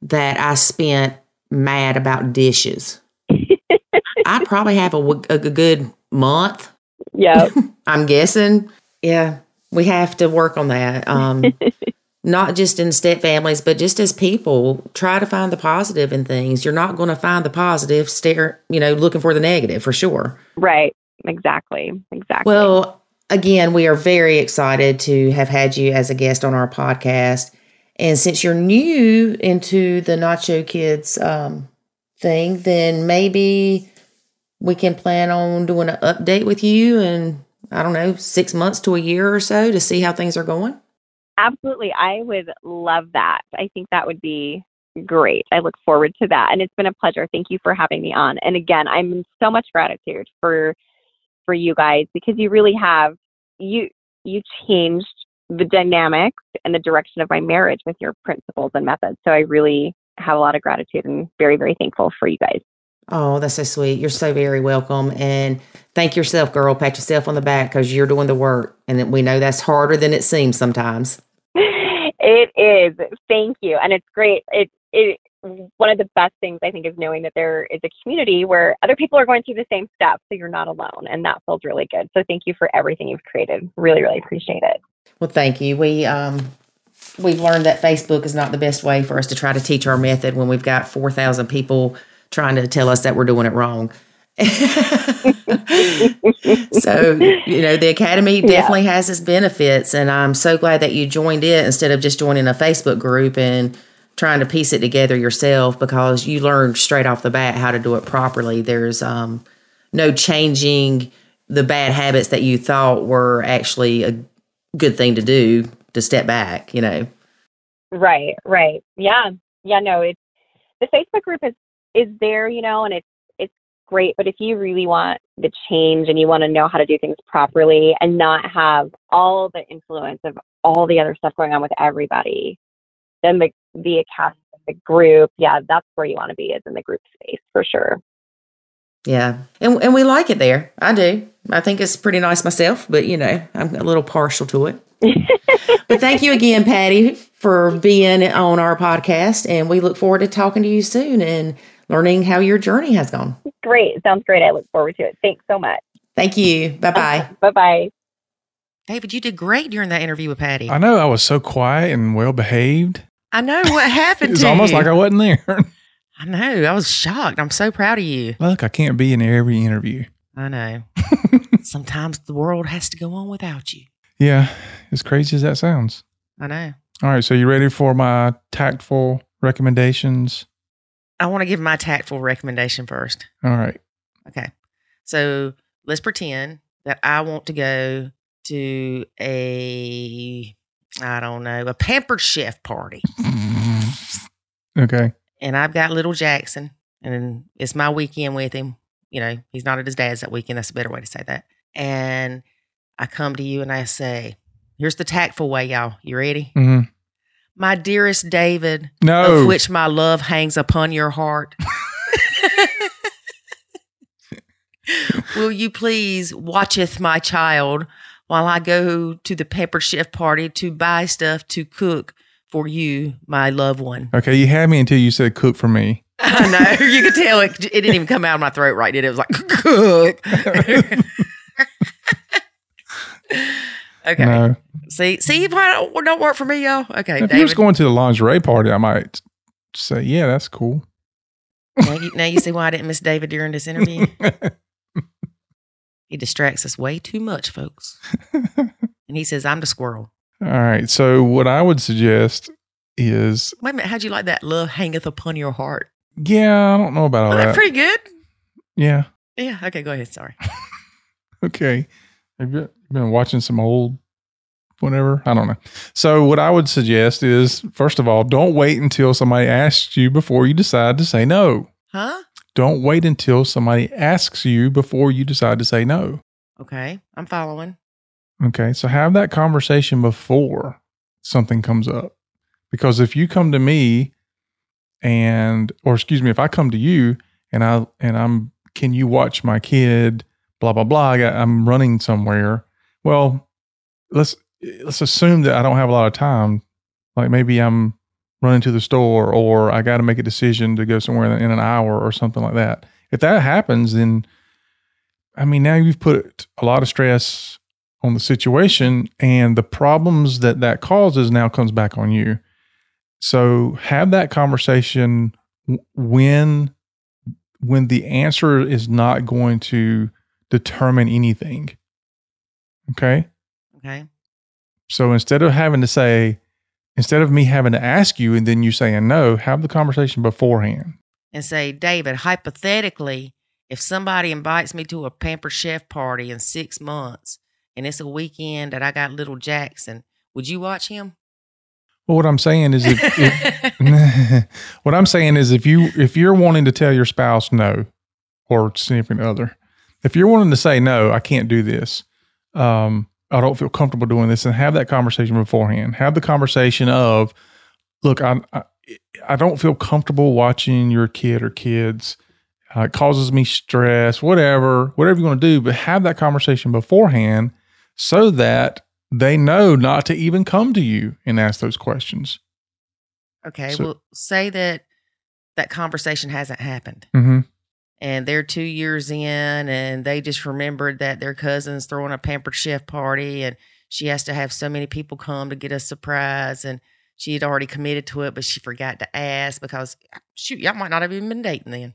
Speaker 4: that I spent mad about dishes, I'd probably have a, a, a good month.
Speaker 1: Yeah.
Speaker 4: I'm guessing. Yeah. We have to work on that. Um, not just in step families, but just as people, try to find the positive in things. You're not going to find the positive, stare, you know, looking for the negative for sure.
Speaker 1: Right exactly. Exactly.
Speaker 4: Well, again, we are very excited to have had you as a guest on our podcast. And since you're new into the Nacho Kids um, thing, then maybe we can plan on doing an update with you in, I don't know, six months to a year or so to see how things are going.
Speaker 1: Absolutely. I would love that. I think that would be great. I look forward to that. And it's been a pleasure. Thank you for having me on. And again, I'm in so much gratitude for for you guys because you really have you you changed the dynamics and the direction of my marriage with your principles and methods. So I really have a lot of gratitude and very very thankful for you guys.
Speaker 4: Oh, that's so sweet. You're so very welcome. And thank yourself, girl. Pat yourself on the back because you're doing the work. And we know that's harder than it seems sometimes.
Speaker 1: It is. Thank you. And it's great. It, it, one of the best things I think is knowing that there is a community where other people are going through the same steps, so you're not alone, and that feels really good. So thank you for everything you've created. Really, really appreciate it.
Speaker 4: Well, thank you. We um, we've learned that Facebook is not the best way for us to try to teach our method when we've got four thousand people trying to tell us that we're doing it wrong. so you know the academy definitely yeah. has its benefits and i'm so glad that you joined it instead of just joining a facebook group and trying to piece it together yourself because you learned straight off the bat how to do it properly there's um, no changing the bad habits that you thought were actually a good thing to do to step back you know
Speaker 1: right right yeah yeah no it's the facebook group is is there you know and it's it's great. But if you really want the change and you want to know how to do things properly and not have all the influence of all the other stuff going on with everybody, then the the academy, the group, yeah, that's where you want to be is in the group space for sure.
Speaker 4: Yeah, and and we like it there. I do. I think it's pretty nice myself, but you know, I'm a little partial to it. but thank you again, Patti, for being on our podcast, and we look forward to talking to you soon and learning how your journey has gone.
Speaker 1: Great. Sounds great. I look forward to it. Thanks so much.
Speaker 4: Thank you. Bye bye.
Speaker 1: bye bye.
Speaker 4: David, you did great during that interview with Patti.
Speaker 3: I know. I was so quiet and well behaved.
Speaker 4: I know what happened.
Speaker 3: it's almost
Speaker 4: you.
Speaker 3: like I wasn't there.
Speaker 4: I know. I was shocked. I'm so proud of you.
Speaker 3: Look, I can't be in every interview.
Speaker 4: I know. Sometimes the world has to go on without you.
Speaker 3: Yeah, as crazy as that sounds.
Speaker 4: I know.
Speaker 3: All right, so you ready for my tactful recommendations?
Speaker 4: I want to give my tactful recommendation first.
Speaker 3: All right.
Speaker 4: Okay. So let's pretend that I want to go to a, I don't know, a pampered chef party.
Speaker 3: okay.
Speaker 4: And I've got little Jackson, and it's my weekend with him. You know, he's not at his dad's that weekend. That's a better way to say that. And I come to you and I say, here's the tactful way, y'all. You ready?
Speaker 3: Mm-hmm.
Speaker 4: My dearest David,
Speaker 3: no.
Speaker 4: of which my love hangs upon your heart. Will you please watcheth my child while I go to the pepper chef party to buy stuff to cook for you, my loved one?
Speaker 3: Okay, you had me until you said cook for me.
Speaker 4: I know. You could tell it, it didn't even come out of my throat right, did it? It was like cook. okay. No. See, see, why don't, don't work for me, y'all? Okay,
Speaker 3: if David. you was going to the lingerie party, I might say, yeah, that's cool.
Speaker 4: now, you, now you see why I didn't miss David during this interview. he distracts us way too much, folks. and he says, "I'm the squirrel."
Speaker 3: All right. So what I would suggest is
Speaker 4: wait a minute. How'd you like that? Love hangeth upon your heart.
Speaker 3: Yeah, I don't know about all that.
Speaker 4: Pretty good.
Speaker 3: Yeah.
Speaker 4: Yeah. Okay. Go ahead. Sorry.
Speaker 3: okay. Have you been watching some old whatever. I don't know. So, what I would suggest is first of all, don't wait until somebody asks you before you decide to say no.
Speaker 4: Huh?
Speaker 3: Don't wait until somebody asks you before you decide to say no.
Speaker 4: Okay, I'm following.
Speaker 3: Okay, so have that conversation before something comes up. Because if you come to me and or excuse me, if I come to you and I and I'm can you watch my kid blah blah blah, I got, I'm running somewhere. Well, let's let's assume that I don't have a lot of time. Like maybe I'm running to the store or I got to make a decision to go somewhere in an hour or something like that. If that happens, then I mean, now you've put a lot of stress on the situation and the problems that that causes now comes back on you. So have that conversation when when the answer is not going to determine anything. Okay?
Speaker 4: Okay.
Speaker 3: So instead of having to say, instead of me having to ask you and then you saying no, have the conversation beforehand.
Speaker 4: And say, David, hypothetically, if somebody invites me to a pamper chef party in six months and it's a weekend that I got little Jackson, would you watch him?
Speaker 3: Well, what I'm saying is, if, if what I'm saying is, if you if you're wanting to tell your spouse no, or significant other, if you're wanting to say no, I can't do this, um, I don't feel comfortable doing this and have that conversation beforehand. Have the conversation of, look, I, I, I don't feel comfortable watching your kid or kids uh, it causes me stress, whatever, whatever you want to do, but have that conversation beforehand so that they know not to even come to you and ask those questions.
Speaker 4: Okay.
Speaker 3: So-
Speaker 4: well, say that that conversation hasn't happened
Speaker 3: Mm-hmm.
Speaker 4: And they're two years in and they just remembered that their cousin's throwing a pampered chef party and she has to have so many people come to get a surprise and she had already committed to it, but she forgot to ask because shoot, y'all might not have even been dating then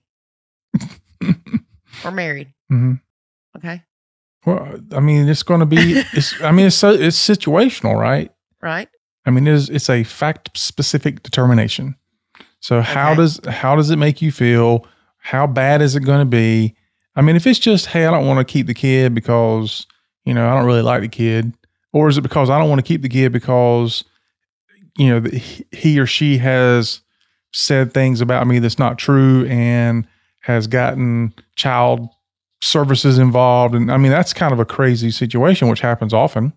Speaker 4: or married.
Speaker 3: Mm-hmm.
Speaker 4: Okay.
Speaker 3: Well, I mean, it's going to be. It's. I mean, it's so it's situational, right?
Speaker 4: Right.
Speaker 3: I mean, it's it's a fact specific determination. So how
Speaker 4: Okay.
Speaker 3: does how does it make you feel? How bad is it going to be? I mean, if it's just hey, I don't want to keep the kid because you know I don't really like the kid, or is it because I don't want to keep the kid because you know he or she has said things about me that's not true and has gotten child services involved, and I mean that's kind of a crazy situation, which happens often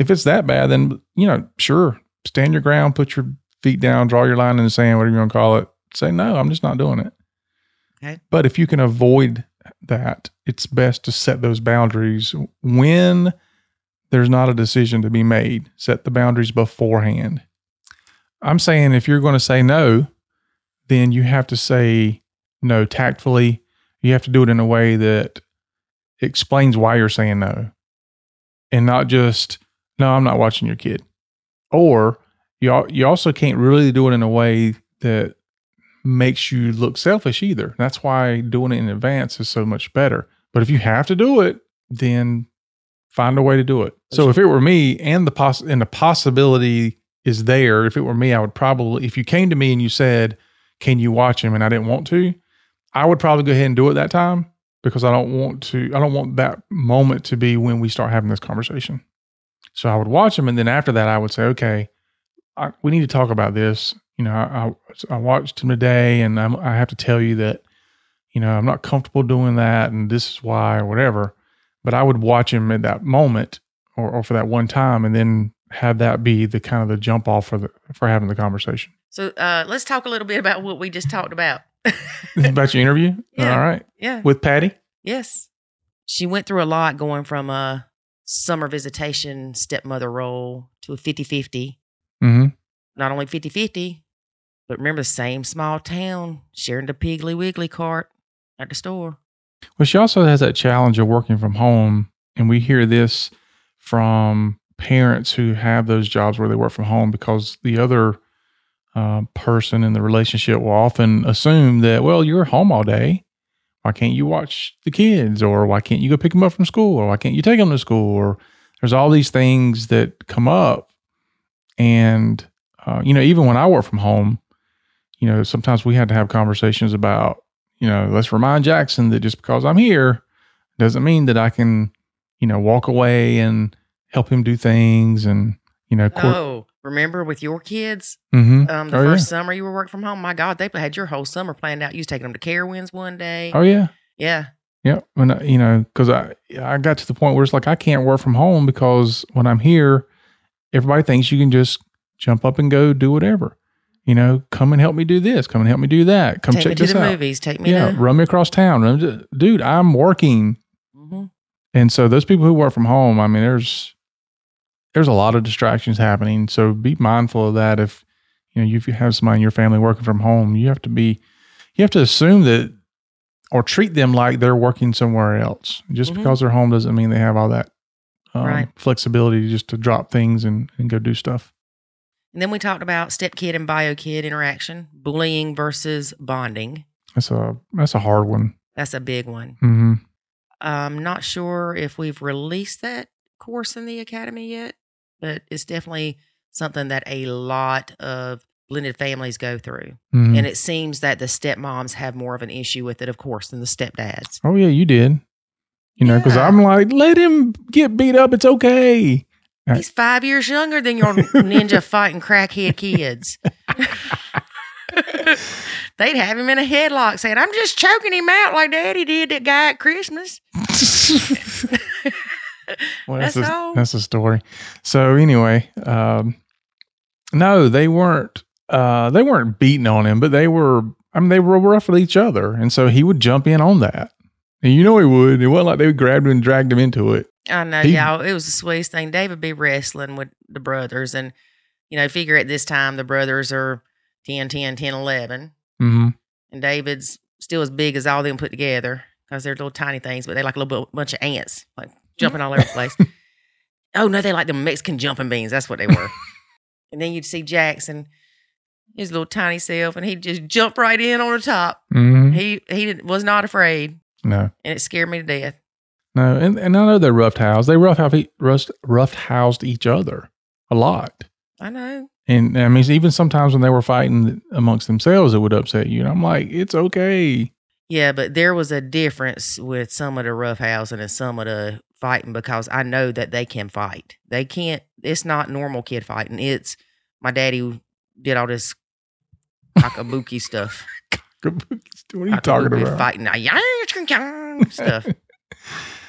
Speaker 3: if it's that bad, then you know, sure, stand your ground, put your feet down, draw your line in the sand, whatever you want to call it. Say no, I'm just not doing it.
Speaker 4: Okay.
Speaker 3: But if you can avoid that, it's best to set those boundaries when there's not a decision to be made. Set the boundaries beforehand. I'm saying if you're going to say no, then you have to say no tactfully. You have to do it in a way that explains why you're saying no and not just no, I'm not watching your kid. Or you you also can't really do it in a way that makes you look selfish either. That's why doing it in advance is so much better. But if you have to do it, then find a way to do it. So if it were me and the poss- and the possibility is there, if it were me, I would probably if you came to me and you said, "Can you watch him?" and I didn't want to, I would probably go ahead and do it that time because I don't want to I don't want that moment to be when we start having this conversation. So I would watch him and then after that, I would say, "Okay, I, we need to talk about this." You know, I, I, I watched him today, and I'm, I have to tell you that, you know, I'm not comfortable doing that, and this is why, or whatever. But I would watch him at that moment, or, or for that one time, and then have that be the kind of the jump off for the for having the conversation.
Speaker 4: So uh, let's talk a little bit about what we just talked about.
Speaker 3: about your interview,
Speaker 4: Yeah.
Speaker 3: all right,
Speaker 4: yeah.
Speaker 3: with Patti.
Speaker 4: Yes. She went through a lot going from a summer visitation stepmother role to a 50 50.
Speaker 3: Mm-hmm.
Speaker 4: Not only 50 50, but remember the same small town sharing the Piggly Wiggly cart at the store.
Speaker 3: Well, she also has that challenge of working from home. And we hear this from parents who have those jobs where they work from home because the other uh, person in the relationship will often assume that, well, you're home all day. Why can't you watch the kids? Or why can't you go pick them up from school? Or why can't you take them to school? Or there's all these things that come up. And, uh, you know, even when I work from home, you know, sometimes we had to have conversations about, you know, let's remind Jackson that just because I'm here doesn't mean that I can, you know, walk away and help him do things and, you know, court-
Speaker 4: Oh, remember with your kids,
Speaker 3: Mhm.
Speaker 4: um, the
Speaker 3: Oh,
Speaker 4: first summer you were working from home? My God, they had your whole summer planned out. You was taking them to Carowinds one day.
Speaker 3: Oh yeah.
Speaker 4: Yeah.
Speaker 3: Yeah. When I, you know, because I I got to the point where it's like I can't work from home because when I'm here, everybody thinks you can just jump up and go do whatever. You know, come and help me do this. Come and help me do that. Come
Speaker 4: take
Speaker 3: check
Speaker 4: me to the
Speaker 3: out.
Speaker 4: movies. Take me
Speaker 3: Yeah,
Speaker 4: to.
Speaker 3: run me across town. Run to- Dude, I'm working.
Speaker 4: hmm
Speaker 3: And so those people who work from home, I mean, there's there's a lot of distractions happening. So be mindful of that. If you know if you have somebody in your family working from home, you have to be you have to assume that or treat them like they're working somewhere else. Just
Speaker 4: Mhm.
Speaker 3: because they're home doesn't mean they have all that um,
Speaker 4: Right.
Speaker 3: flexibility just to drop things and, and go do stuff.
Speaker 4: And then we talked about step kid and bio kid interaction, bullying versus bonding.
Speaker 3: That's a that's a hard one.
Speaker 4: That's a big one.
Speaker 3: hmm
Speaker 4: I'm not sure if we've released that course in the academy yet, but it's definitely something that a lot of blended families go through.
Speaker 3: hmm
Speaker 4: And it seems that the stepmoms have more of an issue with it, of course, than the stepdads.
Speaker 3: oh yeah, you did. You know, because
Speaker 4: Yeah.
Speaker 3: I'm like, let him get beat up. It's okay. Right.
Speaker 4: He's five years younger than your ninja fighting crackhead kids. They'd have him in a headlock saying, I'm just choking him out like daddy did that guy at Christmas.
Speaker 3: well,
Speaker 4: That's
Speaker 3: that's a,
Speaker 4: all.
Speaker 3: that's a story. So anyway, um, no, they weren't. Uh, they weren't beating on him, but they were I mean, they were rough with each other. And so he would jump in on that. And you know he would. It wasn't like they would grabbed him and dragged him into it.
Speaker 4: I know,
Speaker 3: He-
Speaker 4: y'all. It was the sweetest thing. David be wrestling with the brothers. And, you know, figure at this time the brothers are 10, 10, 10, 11.
Speaker 3: Mm-hmm.
Speaker 4: And David's still as big as all them put together because they're little tiny things, but they like a little bit, bunch of ants, like jumping all over the place. Oh, no, they like the Mexican jumping beans. That's what they were. and then you'd see Jackson, his little tiny self, and he'd just jump right in on the top.
Speaker 3: Mm-hmm.
Speaker 4: He he was not afraid,
Speaker 3: No.
Speaker 4: and it scared me to death.
Speaker 3: No. And, and I know they're rough housed. They rough housed, rough, rough housed each other a lot.
Speaker 4: I know.
Speaker 3: And I mean, even sometimes when they were fighting amongst themselves, it would upset you. And I'm like, it's okay.
Speaker 4: Yeah, but there was a difference with some of the rough housing and some of the fighting because I know that they can fight. They can't. It's not normal kid fighting. It's my daddy did all this cockabuki stuff.
Speaker 3: What are you talking about?
Speaker 4: Fighting stuff.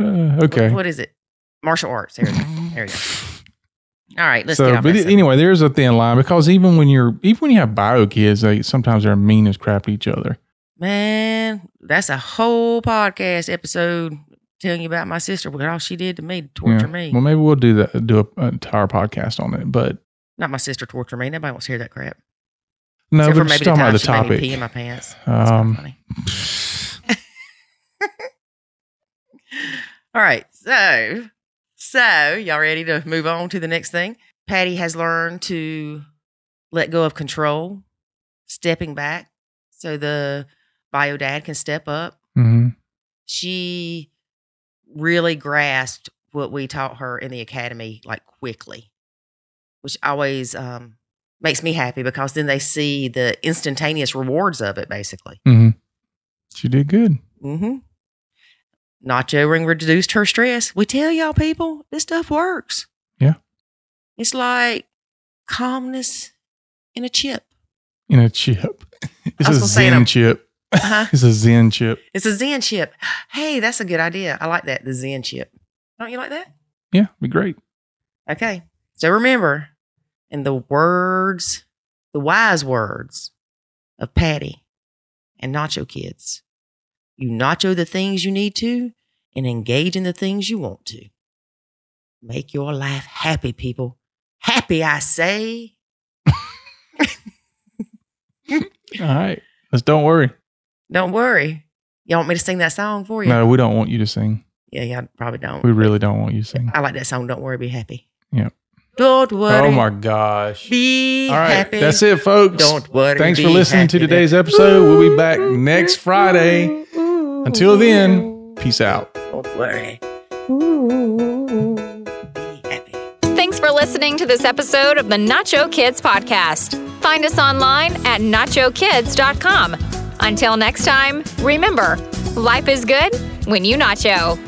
Speaker 3: Uh, okay.
Speaker 4: What, is it? Martial arts. There, we go. there we go. All right, let's
Speaker 3: so,
Speaker 4: get off
Speaker 3: but
Speaker 4: that
Speaker 3: it-
Speaker 4: subject.
Speaker 3: anyway, there's a thin line because even when you're, even when you have bio kids, they sometimes they're mean as crap to each other.
Speaker 4: Man, that's a whole podcast episode telling you about my sister, what all she did to me to torture
Speaker 3: Yeah.
Speaker 4: me.
Speaker 3: Well, maybe we'll do that, do a, an entire podcast on it. But
Speaker 4: Not my sister torture me. Nobody wants to hear that crap.
Speaker 3: no,
Speaker 4: Except
Speaker 3: but
Speaker 4: for
Speaker 3: just talking about the
Speaker 4: time she made me pee
Speaker 3: topic.
Speaker 4: in my pants. That's
Speaker 3: Um,
Speaker 4: funny. All right, so so y'all ready to move on to the next thing? Patti has learned to let go of control, stepping back, so the bio dad can step up.
Speaker 3: mhm.
Speaker 4: She really grasped what we taught her in the academy like quickly, which always um, makes me happy because then they see the instantaneous rewards of it, basically.
Speaker 3: Mhm. She did good.
Speaker 4: Mm-hmm. Nachoing reduced her stress. We tell y'all people, this stuff works.
Speaker 3: Yeah.
Speaker 4: It's like calmness in a chip.
Speaker 3: In a chip. It's a
Speaker 4: gonna say in
Speaker 3: Zen chip.
Speaker 4: Uh-huh.
Speaker 3: It's a Zen chip.
Speaker 4: it's a Zen chip. Hey, that's a good idea. I like that. The Zen chip. Don't you like that?
Speaker 3: Yeah, be great.
Speaker 4: Okay. So remember, in the words, the wise words of Patti and Nacho Kids, you nacho the things you need to and engage in the things you want to. Make your life happy, people. Happy, I say.
Speaker 3: All right. Let's don't worry.
Speaker 4: Don't worry. Y'all want me to sing that song for you?
Speaker 3: No, we don't want you to sing.
Speaker 4: Yeah, yeah, probably don't.
Speaker 3: We really don't want you to sing.
Speaker 4: I like that song. Don't worry, be happy.
Speaker 3: Yeah.
Speaker 4: Don't worry.
Speaker 3: Oh my gosh.
Speaker 4: Be
Speaker 3: All right.
Speaker 4: happy.
Speaker 3: That's it, folks.
Speaker 4: Don't worry.
Speaker 3: Thanks for listening to
Speaker 4: happy.
Speaker 3: today's episode. We'll be back next Friday. Until then, peace out.
Speaker 4: Don't worry. Be happy.
Speaker 2: Thanks for listening to this episode of the Nacho Kids Podcast. Find us online at nachokids.com. Until next time, remember, life is good when you nacho.